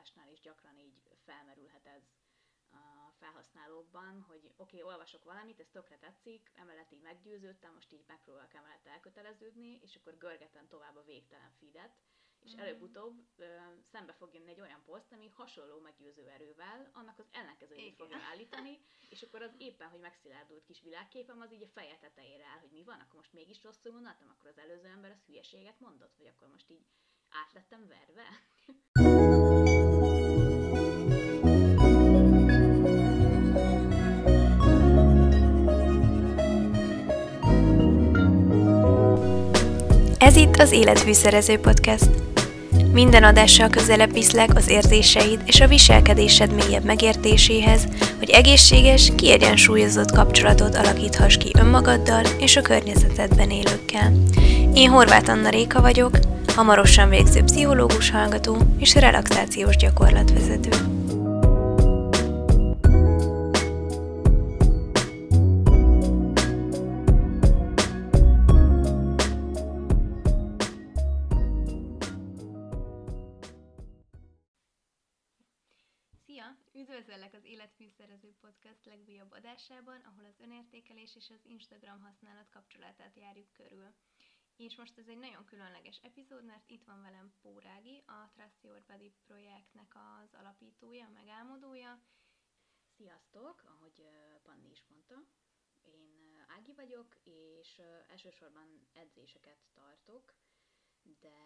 olvasásnál is gyakran így felmerülhet ez a felhasználókban, hogy oké, okay, olvasok valamit, ez tökre tetszik, emellett így meggyőződtem, most így megpróbálok emellett elköteleződni, és akkor görgetem tovább a végtelen feedet, és mm. előbb-utóbb ö, szembe fog jönni egy olyan poszt, ami hasonló meggyőző erővel, annak az ellenkezőjét fogja állítani, és akkor az éppen, hogy megszilárdult kis világképem, az így a feje tetejére áll, hogy mi van, akkor most mégis rosszul gondoltam, akkor az előző ember az hülyeséget mondott, vagy akkor most így átlettem verve. Ez itt az Életfűszerező Podcast. Minden adással közelebb viszlek az érzéseid és a viselkedésed mélyebb megértéséhez, hogy egészséges, kiegyensúlyozott kapcsolatot alakíthass ki önmagaddal és a környezetedben élőkkel. Én Horváth Anna Réka vagyok, hamarosan végző pszichológus hallgató és relaxációs gyakorlatvezető. Adásában, ahol az önértékelés és az Instagram használat kapcsolatát járjuk körül. És most ez egy nagyon különleges epizód, mert itt van velem Pórági, a Trust Your Body projektnek az alapítója, megálmodója. Sziasztok, ahogy Panni is mondta, én Ági vagyok, és elsősorban edzéseket tartok, de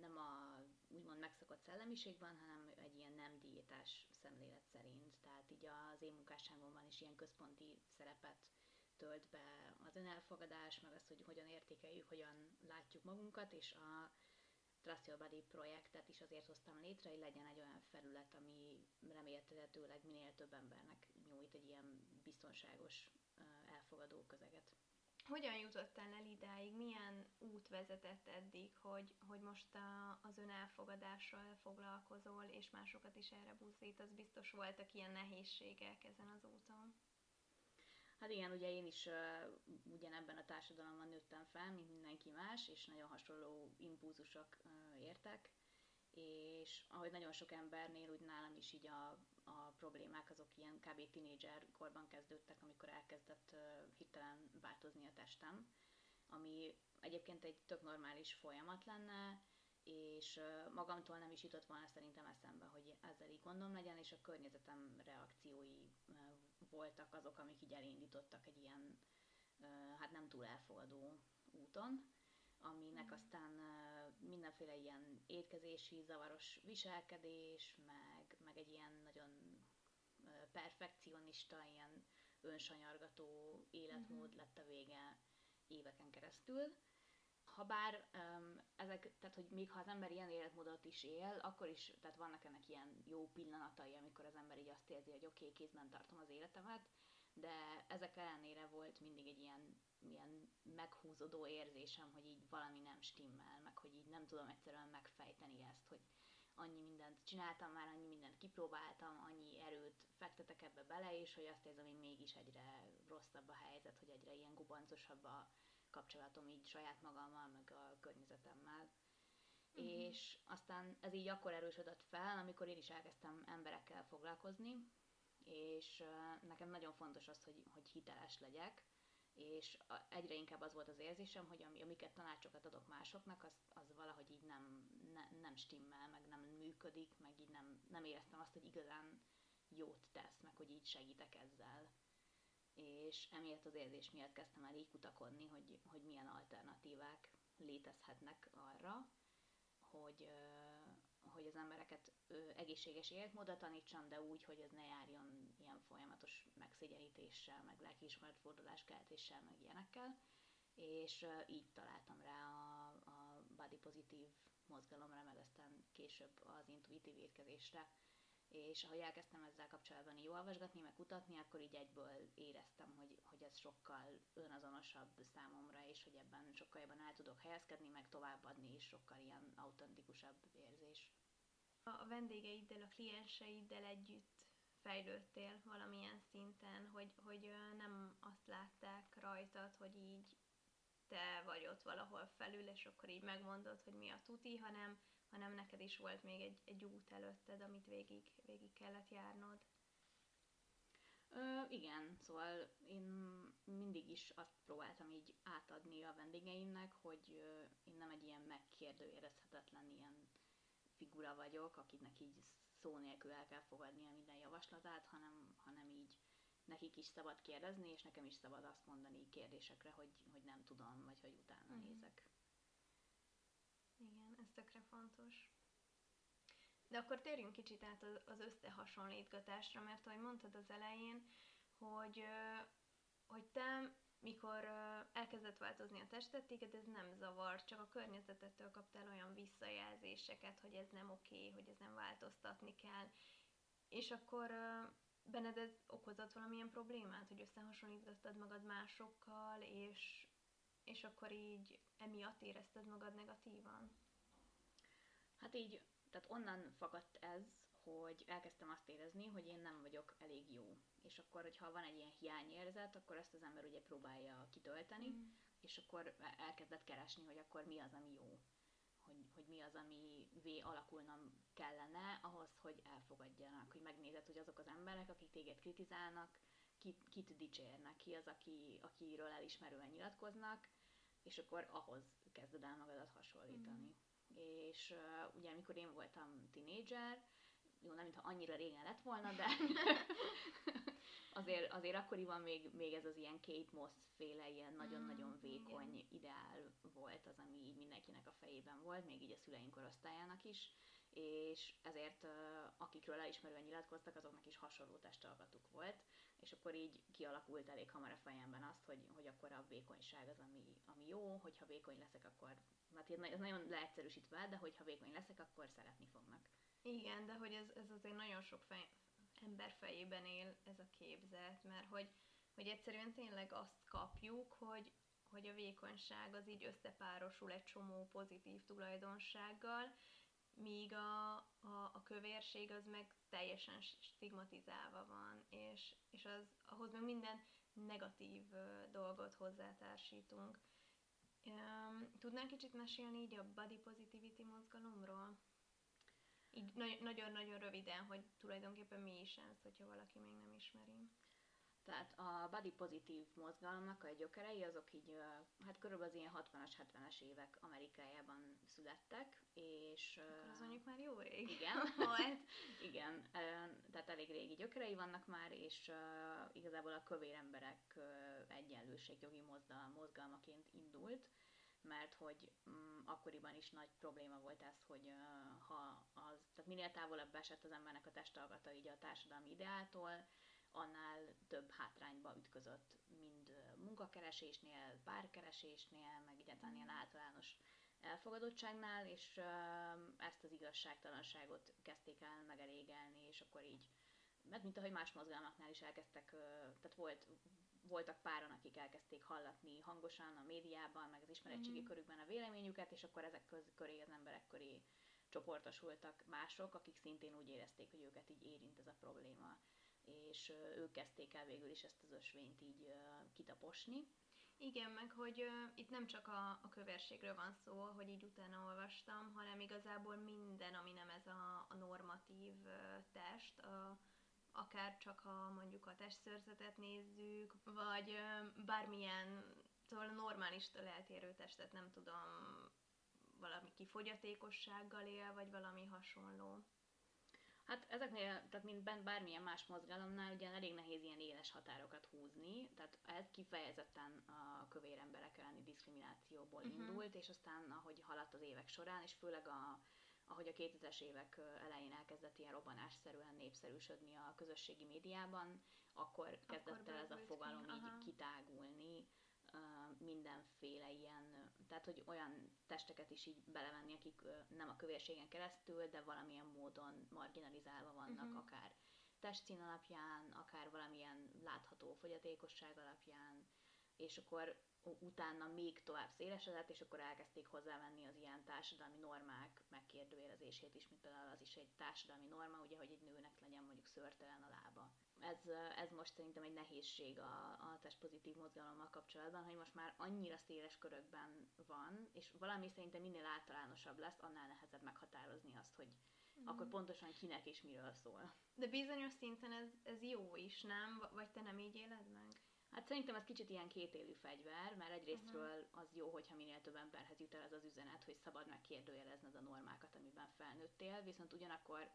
nem a úgymond megszokott szellemiségben, hanem egy ilyen nem diétás szemlélet szerint. Tehát így az én munkásságomban is ilyen központi szerepet tölt be az önelfogadás, meg az, hogy hogyan értékeljük, hogyan látjuk magunkat, és a Trust Your Body projektet is azért hoztam létre, hogy legyen egy olyan felület, ami remélhetőleg minél több embernek nyújt egy ilyen biztonságos, elfogadó közeget. Hogyan jutottál el idáig? Milyen út vezetett eddig, hogy, hogy most a, az önelfogadással foglalkozol, és másokat is erre buzdít? Az biztos voltak ilyen nehézségek ezen az úton. Hát igen, ugye én is uh, ugyanebben a társadalomban nőttem fel, mint mindenki más, és nagyon hasonló impulzusok uh, értek, és ahogy nagyon sok embernél, úgy nálam is így a, a problémák azok ilyen kb. tinédzser korban kezdődtek, amikor elkezdett hirtelen változni a testem, ami egyébként egy tök normális folyamat lenne, és magamtól nem is jutott volna szerintem eszembe, hogy ezzel így gondom legyen, és a környezetem reakciói voltak azok, amik így elindítottak egy ilyen, hát nem túl elfogadó úton aminek aztán mindenféle ilyen étkezési zavaros viselkedés, meg, meg egy ilyen nagyon perfekcionista, ilyen önsanyargató életmód uh-huh. lett a vége éveken keresztül. Habár um, ezek, tehát hogy még ha az ember ilyen életmódot is él, akkor is, tehát vannak ennek ilyen jó pillanatai, amikor az ember így azt érzi, hogy oké, okay, kézben tartom az életemet, de ezek ellenére volt mindig egy ilyen, ilyen meghúzódó érzésem, hogy így valami nem stimmel, meg hogy így nem tudom egyszerűen megfejteni ezt, hogy annyi mindent csináltam már, annyi mindent kipróbáltam, annyi erőt fektetek ebbe bele, és hogy azt érzem, hogy mégis egyre rosszabb a helyzet, hogy egyre ilyen gubancosabb a kapcsolatom így saját magammal, meg a környezetemmel. Uh-huh. És aztán ez így akkor erősödött fel, amikor én is elkezdtem emberekkel foglalkozni, és nekem nagyon fontos az, hogy, hogy hiteles legyek, és egyre inkább az volt az érzésem, hogy ami, amiket tanácsokat adok másoknak, az, az valahogy így nem, ne, nem stimmel, meg nem működik, meg így nem, nem éreztem azt, hogy igazán jót tesz, meg hogy így segítek ezzel. És emiatt az érzés miatt kezdtem el így kutakodni, hogy, hogy milyen alternatívák létezhetnek arra, hogy, hogy az embereket egészséges életmódra tanítsam, de úgy, hogy ez ne járjon folyamatos megszégyenítéssel, meg lelkiismeretfordulás keltéssel, meg ilyenekkel. És így találtam rá a, a body pozitív mozgalomra, meg aztán később az intuitív étkezésre. És ahogy elkezdtem ezzel kapcsolatban így olvasgatni, meg kutatni, akkor így egyből éreztem, hogy, hogy ez sokkal önazonosabb számomra, és hogy ebben sokkal jobban el tudok helyezkedni, meg továbbadni is sokkal ilyen autentikusabb érzés a vendégeiddel, a klienseiddel együtt fejlődtél valamilyen szinten, hogy, hogy nem azt látták rajtad, hogy így te vagy ott valahol felül, és akkor így megmondod, hogy mi a tuti, hanem, hanem neked is volt még egy, egy út előtted, amit végig, végig kellett járnod. Ö, igen, szóval én mindig is azt próbáltam így átadni a vendégeimnek, hogy ö, én nem egy ilyen megkérdőjelezhetetlen ilyen figura vagyok, akinek így szó nélkül el kell fogadnia minden javaslatát, hanem, hanem így nekik is szabad kérdezni, és nekem is szabad azt mondani kérdésekre, hogy, hogy nem tudom, vagy hogy utána uh-huh. nézek. Igen, ez tökre fontos. De akkor térjünk kicsit át az összehasonlítgatásra, mert ahogy mondtad az elején, hogy, hogy te mikor elkezdett változni a tested, téged ez nem zavar, csak a környezetettől kaptál olyan visszajelzéseket, hogy ez nem oké, hogy ez nem változtatni kell. És akkor benned ez okozott valamilyen problémát, hogy összehasonlítottad magad másokkal, és, és akkor így emiatt érezted magad negatívan? Hát így, tehát onnan fakadt ez, hogy elkezdtem azt érezni, hogy én nem vagyok elég jó. És akkor, hogyha van egy ilyen hiányérzet, akkor azt az ember ugye próbálja kitölteni, mm. és akkor elkezdett keresni, hogy akkor mi az, ami jó. Hogy, hogy mi az, ami V alakulnom kellene ahhoz, hogy elfogadjanak, hogy megnézed, hogy azok az emberek, akik téged kritizálnak, kit, kit dicsérnek, ki az, aki, akiről elismerően nyilatkoznak, és akkor ahhoz kezded el magadat hasonlítani. Mm. És uh, ugye, amikor én voltam tinédzser, jó, nem mintha annyira régen lett volna, de azért, azért akkoriban még, még ez az ilyen Kate Moss féle ilyen nagyon-nagyon mm, vékony igen. ideál volt az, ami így mindenkinek a fejében volt, még így a szüleink korosztályának is, és ezért akikről elismerően nyilatkoztak, azoknak is hasonló testalkatuk volt, és akkor így kialakult elég hamar a fejemben azt, hogy, hogy akkor a vékonyság az, ami, ami jó, hogyha vékony leszek, akkor, hát ez nagyon leegyszerűsítve, de hogyha vékony leszek, akkor szeretni fognak. Igen, de hogy ez, ez azért nagyon sok fej, ember fejében él ez a képzet, mert hogy, hogy egyszerűen tényleg azt kapjuk, hogy, hogy a vékonyság az így összepárosul egy csomó pozitív tulajdonsággal, míg a, a, a kövérség az meg teljesen stigmatizálva van, és, és az, ahhoz meg minden negatív dolgot hozzátársítunk. Tudnánk kicsit mesélni így a body positivity mozgalomról? Így nagyon-nagyon röviden, hogy tulajdonképpen mi is ez, hogyha valaki még nem ismeri. Tehát a body pozitív mozgalomnak a gyökerei azok így, hát körülbelül az ilyen 60-as, 70-es évek Amerikájában születtek, és... Akkor az mondjuk már jó rég. Igen, volt. igen, tehát elég régi gyökerei vannak már, és igazából a kövér emberek egyenlőségjogi mozgalmaként indult, mert hogy um, akkoriban is nagy probléma volt ez, hogy uh, ha az, tehát minél távolabb esett az embernek a testalkata így a társadalmi ideától, annál több hátrányba ütközött, mind munkakeresésnél, párkeresésnél, meg egyáltalán ilyen általános elfogadottságnál, és ezt az igazságtalanságot kezdték el megelégelni, és akkor így, mert mint ahogy más mozgalmaknál is elkezdtek, tehát volt voltak páran, akik elkezdték hallatni hangosan a médiában, meg az ismeretségi mm-hmm. körükben a véleményüket, és akkor ezek köz, köré, az emberek köré csoportosultak mások, akik szintén úgy érezték, hogy őket így érint ez a probléma. És ők kezdték el végül is ezt az ösvényt így kitaposni. Igen, meg hogy uh, itt nem csak a, a kövérségről van szó, hogy így utána olvastam, hanem igazából minden, ami nem ez a, a normatív uh, test, a, akár csak ha mondjuk a testszörzetet nézzük, vagy bármilyen, szóval normálistől eltérő testet, nem tudom, valami kifogyatékossággal él, vagy valami hasonló. Hát ezeknél, tehát mint bent bármilyen más mozgalomnál, ugye elég nehéz ilyen éles határokat húzni, tehát ez kifejezetten a kövér emberek elleni diszkriminációból uh-huh. indult, és aztán ahogy haladt az évek során, és főleg a ahogy a 2000-es évek elején elkezdett ilyen robbanásszerűen népszerűsödni a közösségi médiában, akkor kezdett el ez a fogalom ki. így Aha. kitágulni, mindenféle ilyen, tehát hogy olyan testeket is így belevenni, akik nem a kövérségen keresztül, de valamilyen módon marginalizálva vannak, uh-huh. akár testszín alapján, akár valamilyen látható fogyatékosság alapján, és akkor utána még tovább szélesedett, és akkor elkezdték hozzávenni az ilyen társadalmi normák megkérdőjelezését is, mint például az is egy társadalmi norma, ugye, hogy egy nőnek legyen mondjuk szörtelen a lába. Ez, ez most szerintem egy nehézség a, a testpozitív mozgalommal kapcsolatban, hogy most már annyira széles körökben van, és valami szerintem minél általánosabb lesz, annál nehezebb meghatározni azt, hogy mm. akkor pontosan kinek és miről szól. De bizonyos szinten ez, ez jó is, nem? Vagy te nem így éled meg? Hát szerintem ez kicsit ilyen kétélű fegyver, mert egyrésztről uh-huh. az jó, hogyha minél több emberhez jut el ez az üzenet, hogy szabad megkérdőjelezned a normákat, amiben felnőttél, viszont ugyanakkor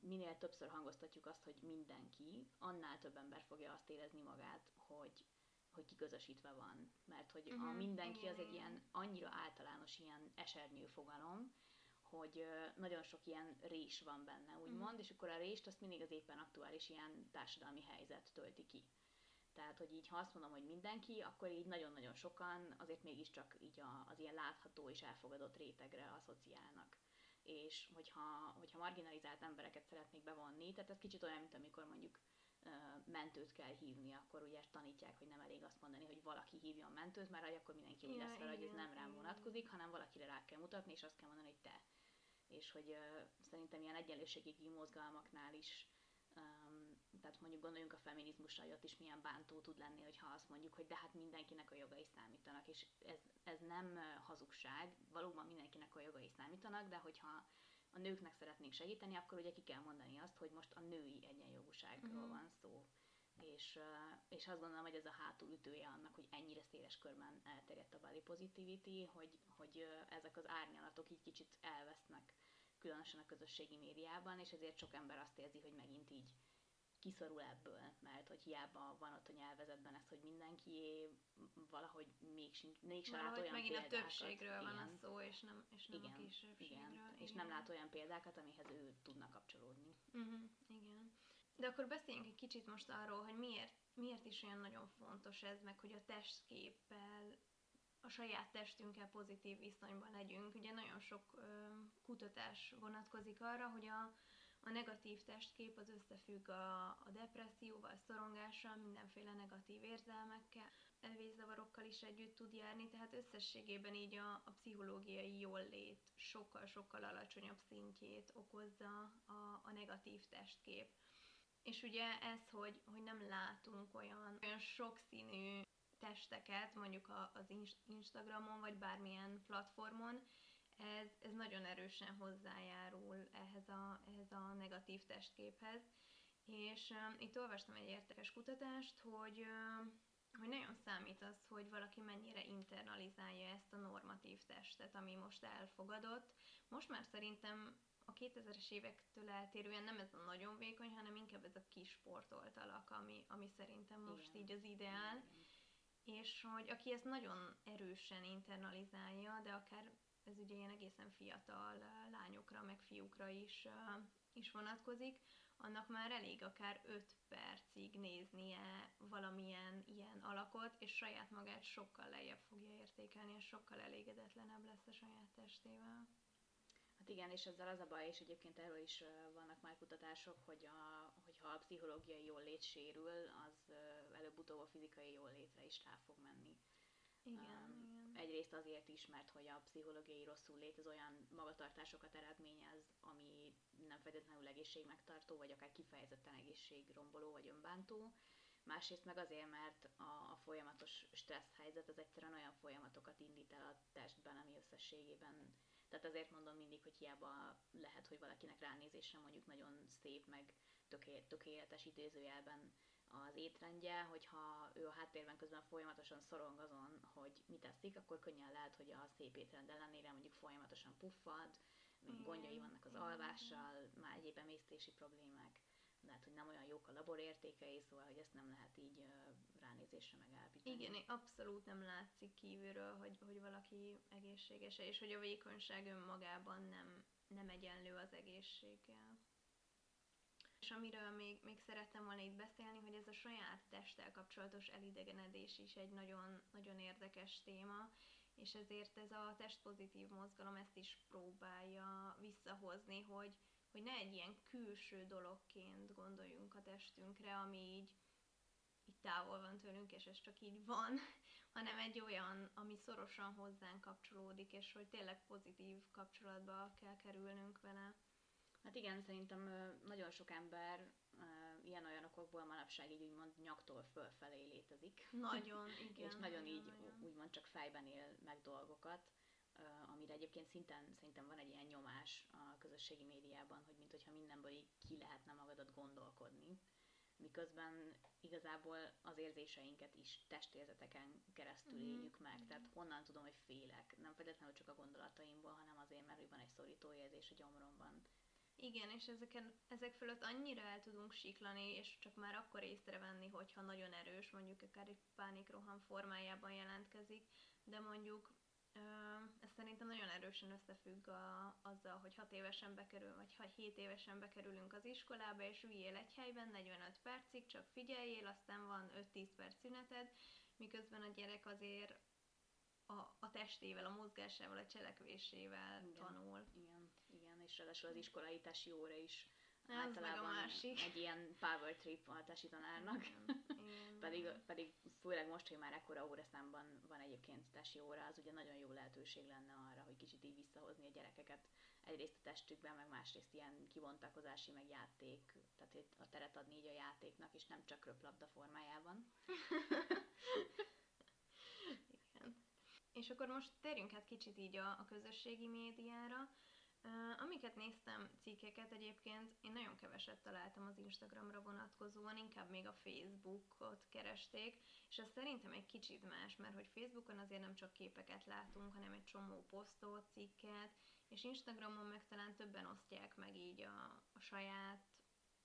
minél többször hangoztatjuk azt, hogy mindenki, annál több ember fogja azt érezni magát, hogy, hogy kiközösítve van. Mert hogy uh-huh. a mhm, mindenki az egy ilyen annyira általános ilyen esernyő fogalom, hogy nagyon sok ilyen rés van benne, úgymond, uh-huh. és akkor a rést azt mindig az éppen aktuális ilyen társadalmi helyzet tölti ki. Tehát, hogy így ha azt mondom, hogy mindenki, akkor így nagyon-nagyon sokan azért mégiscsak így a, az ilyen látható és elfogadott rétegre asszociálnak. És hogyha, hogyha marginalizált embereket szeretnék bevonni, tehát ez kicsit olyan, mint amikor mondjuk mentőt kell hívni, akkor ugye tanítják, hogy nem elég azt mondani, hogy valaki hívjon mentőt, mert akkor mindenki úgy lesz vele, hogy ez nem rám vonatkozik, hanem valakire rá kell mutatni, és azt kell mondani, hogy te. És hogy uh, szerintem ilyen egyenlőségi mozgalmaknál is um, tehát mondjuk gondoljunk a feminizmusra, hogy ott is milyen bántó tud lenni, hogyha azt mondjuk, hogy de hát mindenkinek a jogai számítanak, és ez, ez nem hazugság, valóban mindenkinek a jogai számítanak, de hogyha a nőknek szeretnénk segíteni, akkor ugye ki kell mondani azt, hogy most a női egyenjogúságról uh-huh. van szó. És, és azt gondolom, hogy ez a hátulütője annak, hogy ennyire széles körben elterjedt a body positivity, hogy, hogy ezek az árnyalatok így kicsit elvesznek, különösen a közösségi médiában, és ezért sok ember azt érzi, hogy megint így kiszorul ebből, mert hogy hiába van ott a nyelvezetben ez, hogy mindenki valahogy még, még sem lát olyan megint példákat. a többségről igen. van a szó, és nem, és nem igen, a kisebbségről. Igen. igen. És nem lát olyan példákat, amihez ő tudna kapcsolódni. Uh-huh, igen. De akkor beszéljünk egy kicsit most arról, hogy miért, miért is olyan nagyon fontos ez, meg hogy a testképpel a saját testünkkel pozitív viszonyban legyünk. Ugye nagyon sok ö, kutatás vonatkozik arra, hogy a, a negatív testkép az összefügg a, a depresszióval, szorongással, mindenféle negatív érzelmekkel, elvészavarokkal is együtt tud járni, tehát összességében így a, a pszichológiai jólét sokkal-sokkal alacsonyabb szintjét okozza a, a negatív testkép. És ugye ez, hogy, hogy nem látunk olyan, olyan sokszínű testeket, mondjuk a, az Instagramon, vagy bármilyen platformon, ez, ez nagyon erősen hozzájárul ehhez a, ehhez a negatív testképhez. És um, itt olvastam egy értékes kutatást, hogy, um, hogy nagyon számít az, hogy valaki mennyire internalizálja ezt a normatív testet, ami most elfogadott. Most már szerintem a 2000-es évektől eltérően nem ez a nagyon vékony, hanem inkább ez a kis sportolt alak, ami, ami szerintem most Igen. így az ideál. Igen. És hogy aki ezt nagyon erősen internalizálja, de akár ez ugye ilyen egészen fiatal lányokra, meg fiúkra is, is vonatkozik, annak már elég akár 5 percig néznie valamilyen ilyen alakot, és saját magát sokkal lejjebb fogja értékelni, és sokkal elégedetlenebb lesz a saját testével. Hát igen, és ezzel az a baj, és egyébként erről is vannak már kutatások, hogy a, hogyha a pszichológiai jól lét sérül, az előbb-utóbb a fizikai jól létre is rá fog menni. Igen, um, igen. Egyrészt azért is, mert hogy a pszichológiai rosszul lét az olyan magatartásokat eredményez, ami nem feltétlenül egészségmegtartó, vagy akár kifejezetten egészségromboló, vagy önbántó. Másrészt meg azért, mert a, a folyamatos stressz helyzet az egyszerűen olyan folyamatokat indít el a testben, ami összességében tehát azért mondom mindig, hogy hiába lehet, hogy valakinek ránézésre mondjuk nagyon szép, meg tökéletes idézőjelben az étrendje, hogyha ő a háttérben közben folyamatosan szorong azon, hogy mit teszik, akkor könnyen lehet, hogy a szép étrend ellenére mondjuk folyamatosan puffad, még gondjai vannak az alvással, már egyéb emésztési problémák, lehet, hogy nem olyan jók a laborértékei, szóval, hogy ezt nem lehet így ránézésre megállapítani. Igen, abszolút nem látszik kívülről, hogy, hogy valaki egészséges és hogy a vékonyság önmagában nem, nem egyenlő az egészséggel. Amiről még, még szerettem volna itt beszélni, hogy ez a saját testtel kapcsolatos elidegenedés is egy nagyon, nagyon érdekes téma, és ezért ez a testpozitív mozgalom ezt is próbálja visszahozni, hogy, hogy ne egy ilyen külső dologként gondoljunk a testünkre, ami így így távol van tőlünk, és ez csak így van, hanem egy olyan, ami szorosan hozzánk kapcsolódik, és hogy tényleg pozitív kapcsolatba kell kerülnünk vele. Hát igen, szerintem nagyon sok ember ilyen-olyan okokból manapság így úgymond nyaktól fölfelé létezik. Nagyon, igen. és nagyon, nagyon így nagyon. úgymond csak fejben él meg dolgokat, amire egyébként szinten szerintem van egy ilyen nyomás a közösségi médiában, hogy mintha mindenből így ki lehetne magadat gondolkodni miközben igazából az érzéseinket is testérzeteken keresztül mm-hmm. éljük meg. Tehát honnan tudom, hogy félek? Nem feltétlenül csak a gondolataimból, hanem azért, mert van egy szorító érzés a gyomromban. Igen, és ezeken, ezek fölött annyira el tudunk siklani, és csak már akkor észrevenni, hogyha nagyon erős, mondjuk akár egy pánikroham formájában jelentkezik, de mondjuk ez szerintem nagyon erősen összefügg a, azzal, hogy 6 évesen bekerül, vagy 7 évesen bekerülünk az iskolába, és üljél egy helyben 45 percig, csak figyeljél, aztán van 5-10 perc szüneted, miközben a gyerek azért a, a testével, a mozgásával, a cselekvésével igen, tanul. Igen, és ráadásul az iskolai tesi óra is ez általában meg a másik. egy ilyen power trip a tesi tanárnak. Igen, igen, pedig, pedig főleg most, hogy már ekkora óraszámban van egyébként tesi óra, az ugye nagyon jó lehetőség lenne arra, hogy kicsit így visszahozni a gyerekeket egyrészt a testükben, meg másrészt ilyen kivontakozási, meg játék, tehát a teret adni így a játéknak, és nem csak röplabda formájában. Igen. És akkor most térjünk át kicsit így a, a közösségi médiára. Amiket néztem cikkeket egyébként, én nagyon keveset találtam az Instagramra vonatkozóan, inkább még a Facebookot keresték, és ez szerintem egy kicsit más, mert hogy Facebookon azért nem csak képeket látunk, hanem egy csomó posztot, cikket, és Instagramon meg talán többen osztják meg így a, a saját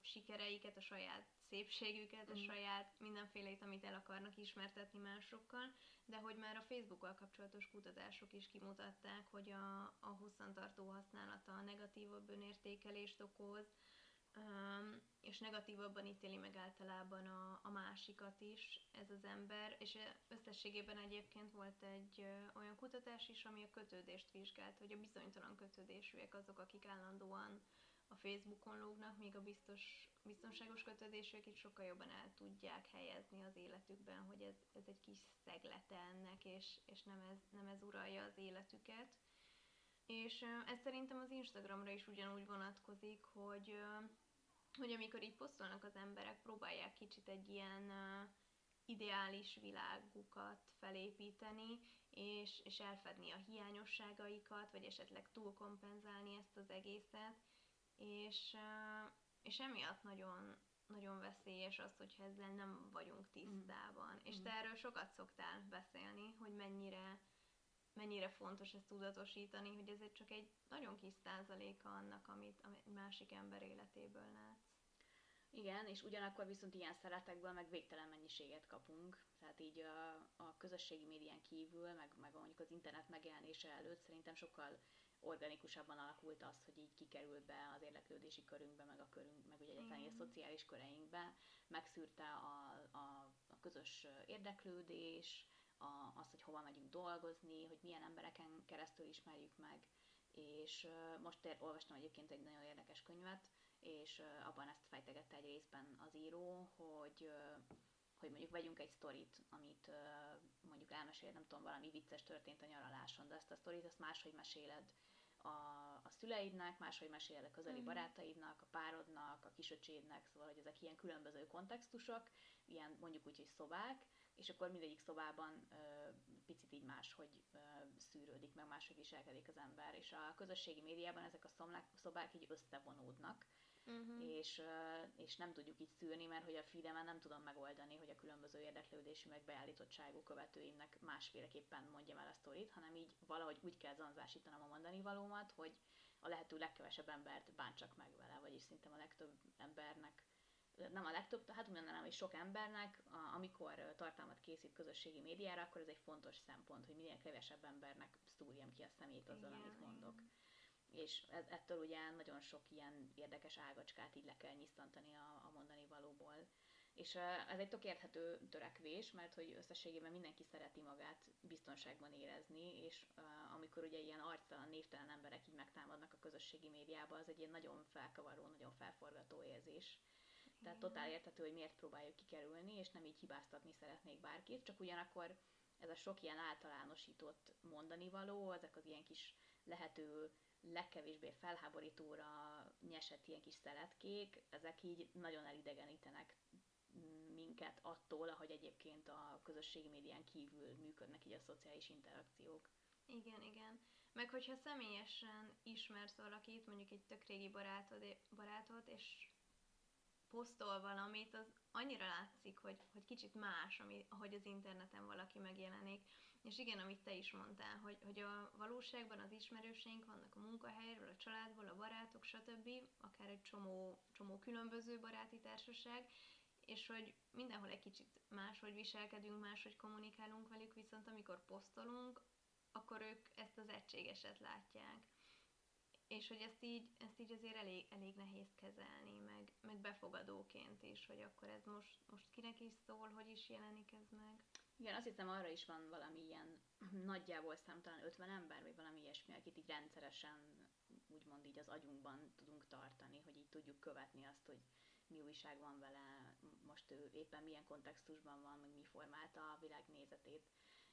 sikereiket, a saját szépségüket, mm. a saját mindenfélét, amit el akarnak ismertetni másokkal, de hogy már a Facebookkal kapcsolatos kutatások is kimutatták, hogy a, a hosszantartó használata a negatívabb önértékelést okoz, um, és negatívabban ítéli meg általában a, a másikat is ez az ember, és összességében egyébként volt egy ö, olyan kutatás is, ami a kötődést vizsgált, hogy a bizonytalan kötődésűek azok, akik állandóan a Facebookon lógnak, míg a biztos, biztonságos kötődések itt sokkal jobban el tudják helyezni az életükben, hogy ez, ez egy kis szeglete ennek, és, és nem, ez, nem ez uralja az életüket. És ez szerintem az Instagramra is ugyanúgy vonatkozik, hogy, hogy amikor így posztolnak az emberek, próbálják kicsit egy ilyen ideális világukat felépíteni, és, és elfedni a hiányosságaikat, vagy esetleg túlkompenzálni ezt az egészet, és, és emiatt nagyon, nagyon veszélyes az, hogyha ezzel nem vagyunk tisztában. Mm. És te erről sokat szoktál beszélni, hogy mennyire, mennyire fontos ezt tudatosítani, hogy ez csak egy nagyon kis százaléka annak, amit, amit egy másik ember életéből látsz. Igen, és ugyanakkor viszont ilyen szeretekből meg végtelen mennyiséget kapunk. Tehát így a, a közösségi médián kívül, meg, meg mondjuk az internet megjelenése előtt szerintem sokkal organikusabban alakult az, hogy így kikerült be az érdeklődési körünkbe, meg a körünk, meg ugye egyáltalán a szociális köreinkbe, megszűrte a, a, a közös érdeklődés, a, azt, hogy hova megyünk dolgozni, hogy milyen embereken keresztül ismerjük meg, és most ér, olvastam egyébként egy nagyon érdekes könyvet, és abban ezt fejtegette egy részben az író, hogy hogy mondjuk vegyünk egy sztorit, amit mondjuk elmesél, nem tudom, valami vicces történt a nyaraláson, de ezt a sztorit azt máshogy meséled a, a szüleidnek, máshogy meséled a közeli mm. barátaidnak, a párodnak, a kisöcsédnek, szóval, hogy ezek ilyen különböző kontextusok, ilyen mondjuk úgy, hogy szobák, és akkor mindegyik szobában ö, picit így máshogy ö, szűrődik, meg máshogy viselkedik az ember, és a közösségi médiában ezek a szomlák, szobák így összevonódnak, uh-huh. és, és nem tudjuk így szűrni, mert hogy a feedemen nem tudom megoldani, hogy a különböző érdeklődésű meg beállítottságú követőimnek másféleképpen mondjam el a sztorit, hanem így valahogy úgy kell zanzásítanom a mondani valómat, hogy a lehető legkevesebb embert bántsak meg vele, vagyis szinte a legtöbb embernek nem a legtöbb, hát mondanám, hogy sok embernek, amikor tartalmat készít közösségi médiára, akkor ez egy fontos szempont, hogy minél kevesebb embernek szúrjam ki a szemét azzal, Igen. amit mondok és ettől ugye nagyon sok ilyen érdekes ágacskát így le kell nyisztantani a, a mondani valóból. És ez egy tök érthető törekvés, mert hogy összességében mindenki szereti magát biztonságban érezni, és uh, amikor ugye ilyen arctalan, névtelen emberek így megtámadnak a közösségi médiába, az egy ilyen nagyon felkavaró, nagyon felforgató érzés. Tehát totál értető, hogy miért próbáljuk kikerülni, és nem így hibáztatni szeretnék bárkit, csak ugyanakkor ez a sok ilyen általánosított mondani való, ezek az ilyen kis lehető legkevésbé felháborítóra nyesett ilyen kis szeletkék, ezek így nagyon elidegenítenek minket attól, ahogy egyébként a közösségi médián kívül működnek így a szociális interakciók. Igen, igen. Meg hogyha személyesen ismersz valakit, mondjuk egy tök régi barátod, barátot, és posztol valamit, az annyira látszik, hogy, hogy kicsit más, ami, ahogy az interneten valaki megjelenik. És igen, amit te is mondtál, hogy, hogy a valóságban az ismerőseink vannak a munkahelyről, a családból, a barátok, stb., akár egy csomó, csomó különböző baráti társaság, és hogy mindenhol egy kicsit máshogy viselkedünk, máshogy kommunikálunk velük, viszont amikor posztolunk, akkor ők ezt az egységeset látják. És hogy ezt így, ezt így azért elég, elég nehéz kezelni, meg, meg befogadóként is, hogy akkor ez most, most kinek is szól, hogy is jelenik ez meg. Igen, azt hiszem arra is van valami ilyen nagyjából számtalan 50 ember, vagy valami ilyesmi, akit így rendszeresen úgymond így az agyunkban tudunk tartani, hogy így tudjuk követni azt, hogy mi újság van vele, most ő éppen milyen kontextusban van, meg mi formálta a világnézetét.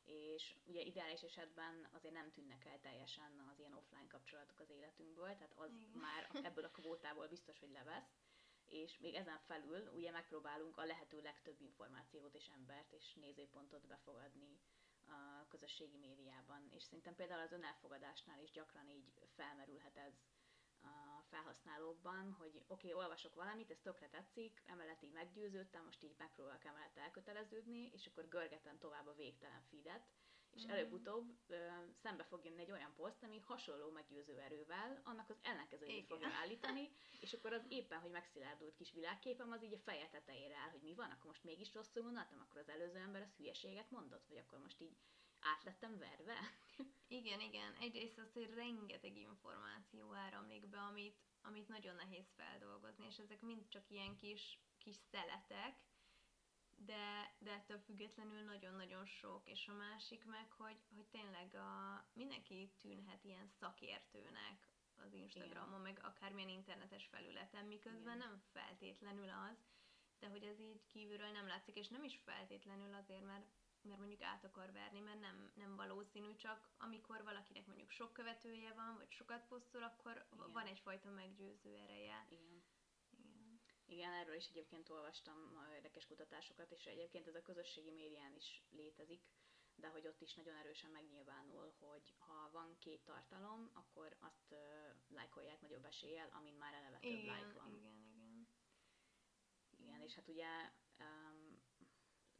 És ugye ideális esetben azért nem tűnnek el teljesen az ilyen offline kapcsolatok az életünkből, tehát az Igen. már ebből a kvótából biztos, hogy levesz és még ezen felül ugye megpróbálunk a lehető legtöbb információt és embert és nézőpontot befogadni a közösségi médiában. És szerintem például az önelfogadásnál is gyakran így felmerülhet ez a felhasználókban, hogy oké, okay, olvasok valamit, ez tökre tetszik, emellett így meggyőződtem, most így megpróbálok emellett elköteleződni, és akkor görgetem tovább a végtelen feedet, és mm. előbb-utóbb ö, szembe fog jönni egy olyan poszt, ami hasonló meggyőző erővel, annak az ellenkezőjét fogja állítani, és akkor az éppen, hogy megszilárdult kis világképem, az így a feje tetejére áll, hogy mi van, akkor most mégis rosszul mondtam, akkor az előző ember az hülyeséget mondott, vagy akkor most így át lettem verve? Igen, igen. Egyrészt az, hogy rengeteg információ áramlik be, amit, amit nagyon nehéz feldolgozni, és ezek mind csak ilyen kis, kis szeletek, de, de ettől függetlenül nagyon-nagyon sok, és a másik meg, hogy, hogy tényleg a, mindenki tűnhet ilyen szakértőnek az Instagramon, Igen. meg akármilyen internetes felületen, miközben Igen. nem feltétlenül az, de hogy ez így kívülről nem látszik, és nem is feltétlenül azért, mert mert mondjuk át akar verni, mert nem, nem valószínű, csak amikor valakinek mondjuk sok követője van, vagy sokat posztol, akkor Igen. van egyfajta meggyőző ereje. Igen. Igen. Erről is egyébként olvastam érdekes kutatásokat, és egyébként ez a közösségi médián is létezik, de hogy ott is nagyon erősen megnyilvánul, hogy ha van két tartalom, akkor azt uh, lájkolják nagyobb eséllyel, amin már eleve több igen, like van. Igen, igen. Igen, és hát ugye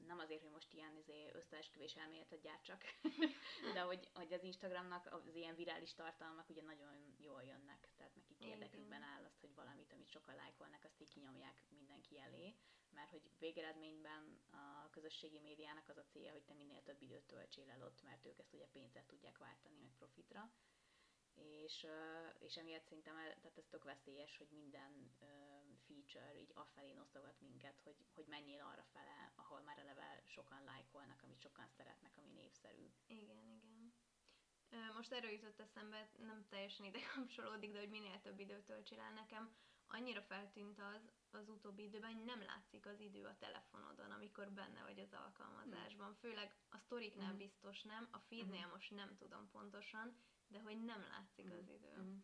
nem azért, hogy most ilyen izé, összeesküvés elméletet gyártsak, de hogy, hogy az Instagramnak az ilyen virális tartalmak ugye nagyon jól jönnek, tehát nekik érdekükben áll azt, hogy valamit, amit sokan lájkolnak, azt így kinyomják mindenki elé, mert hogy végeredményben a közösségi médiának az a célja, hogy te minél több időt töltsél el ott, mert ők ezt ugye pénzre tudják váltani, meg profitra, és, és emiatt szerintem tehát ez tök veszélyes, hogy minden feature így afelé nosztogat minket, hogy, hogy menjél arra fele, ahol már eleve sokan lájkolnak, amit sokan szeretnek, ami népszerű. Igen, igen. Most erről jutott eszembe, nem teljesen ide kapcsolódik, de hogy minél több időt töltsél el nekem, annyira feltűnt az az utóbbi időben, hogy nem látszik az idő a telefonodon, amikor benne vagy az alkalmazásban. Mm. Főleg a sztoriknál mm. biztos nem, a feednél mm. most nem tudom pontosan, de hogy nem látszik mm. az idő. Mm.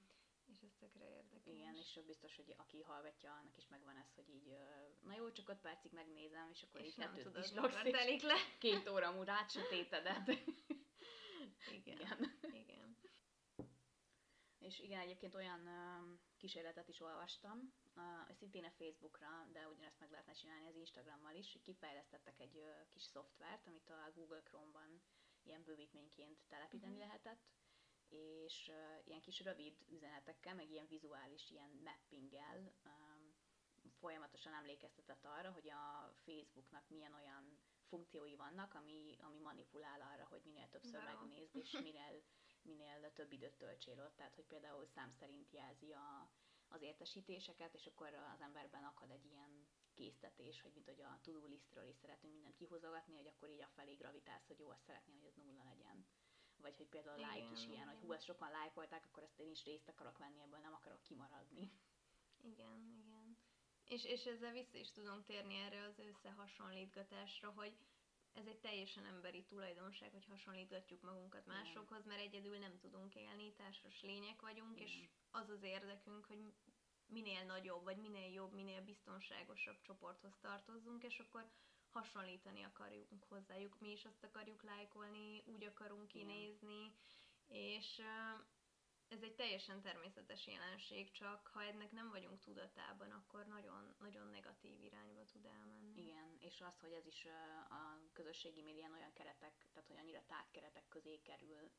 És ez tökre érdekes. Igen, és biztos, hogy aki hallgatja, annak is megvan ez, hogy így, na jó, csak öt percig megnézem, és akkor és így nem tudod, is laksz, telik le. két óra múlva átsötétedett. igen. igen. igen. És igen, egyébként olyan kísérletet is olvastam, uh, szintén a Facebookra, de ugyanezt meg lehetne csinálni az Instagrammal is, hogy kifejlesztettek egy uh, kis szoftvert, amit a Google Chrome-ban ilyen bővítményként telepíteni uh-huh. lehetett, és uh, ilyen kis rövid üzenetekkel, meg ilyen vizuális ilyen mappinggel um, folyamatosan emlékeztetett arra, hogy a Facebooknak milyen olyan funkciói vannak, ami, ami manipulál arra, hogy minél többször wow. megnézd, és minél, minél több időt töltsél ott. Tehát, hogy például szám szerint jelzi a, az értesítéseket, és akkor az emberben akad egy ilyen késztetés, hogy mint hogy a to-do listről is szeretünk mindent kihozogatni, hogy akkor így a felé gravitálsz, hogy jó, azt szeretném, hogy az nulla legyen vagy hogy például a like is ilyen, hogy hú, ezt sokan lájkolták, akkor ezt én is részt akarok venni ebből, nem akarok kimaradni. Igen, igen. És, és ezzel vissza is tudunk térni erre az összehasonlítgatásra, hogy ez egy teljesen emberi tulajdonság, hogy hasonlítgatjuk magunkat másokhoz, mert egyedül nem tudunk élni, társas lények vagyunk, Igen. és az az érdekünk, hogy minél nagyobb, vagy minél jobb, minél biztonságosabb csoporthoz tartozzunk, és akkor hasonlítani akarjunk hozzájuk, mi is azt akarjuk lájkolni, úgy akarunk kinézni, és ez egy teljesen természetes jelenség, csak ha ennek nem vagyunk tudatában, akkor nagyon, nagyon negatív irányba tud elmenni. Igen, és az, hogy ez is a közösségi médián olyan keretek, tehát hogy annyira tág keretek közé kerül,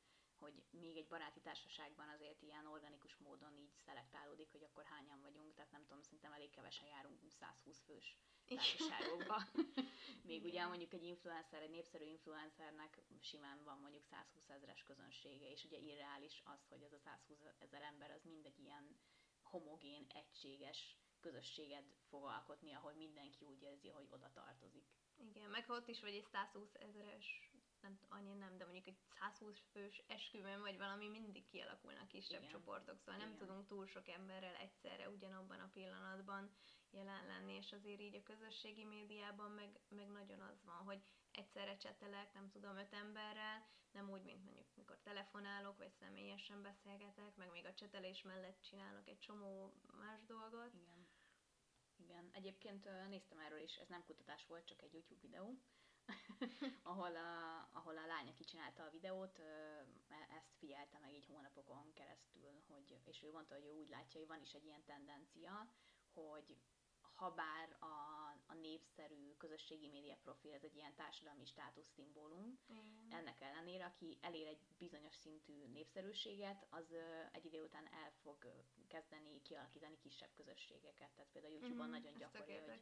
hogy még egy baráti társaságban azért ilyen organikus módon így szelektálódik, hogy akkor hányan vagyunk, tehát nem tudom, szerintem elég kevesen járunk 120 fős társaságokba. még ugye mondjuk egy influencer, egy népszerű influencernek simán van mondjuk 120 ezeres közönsége, és ugye irreális az, hogy ez a 120 ezer ember az mindegy ilyen homogén, egységes közösséget fog alkotni, ahol mindenki úgy érzi, hogy oda tartozik. Igen, meg ott is vagy egy 120 ezeres nem annyi nem, de mondjuk egy 120 fős esküvőn vagy valami mindig kialakulnak kisebb Igen. csoportok, szóval nem Igen. tudunk túl sok emberrel egyszerre ugyanabban a pillanatban jelen lenni, és azért így a közösségi médiában meg, meg nagyon az van, hogy egyszerre csetelek, nem tudom, öt emberrel, nem úgy, mint mondjuk mikor telefonálok, vagy személyesen beszélgetek, meg még a csetelés mellett csinálok egy csomó más dolgot. Igen. Igen, egyébként néztem erről is, ez nem kutatás volt, csak egy YouTube videó, ahol, a, ahol a lány, aki a videót, e, ezt figyelte meg így hónapokon keresztül, hogy, és ő mondta, hogy ő úgy látja, hogy van is egy ilyen tendencia, hogy ha bár a, a népszerű közösségi média profil, ez egy ilyen társadalmi státuszszimbólum, mm. ennek ellenére, aki elér egy bizonyos szintű népszerűséget, az egy idő után el fog kezdeni kialakítani kisebb közösségeket. Tehát például YouTube-on mm, nagyon gyakori, hogy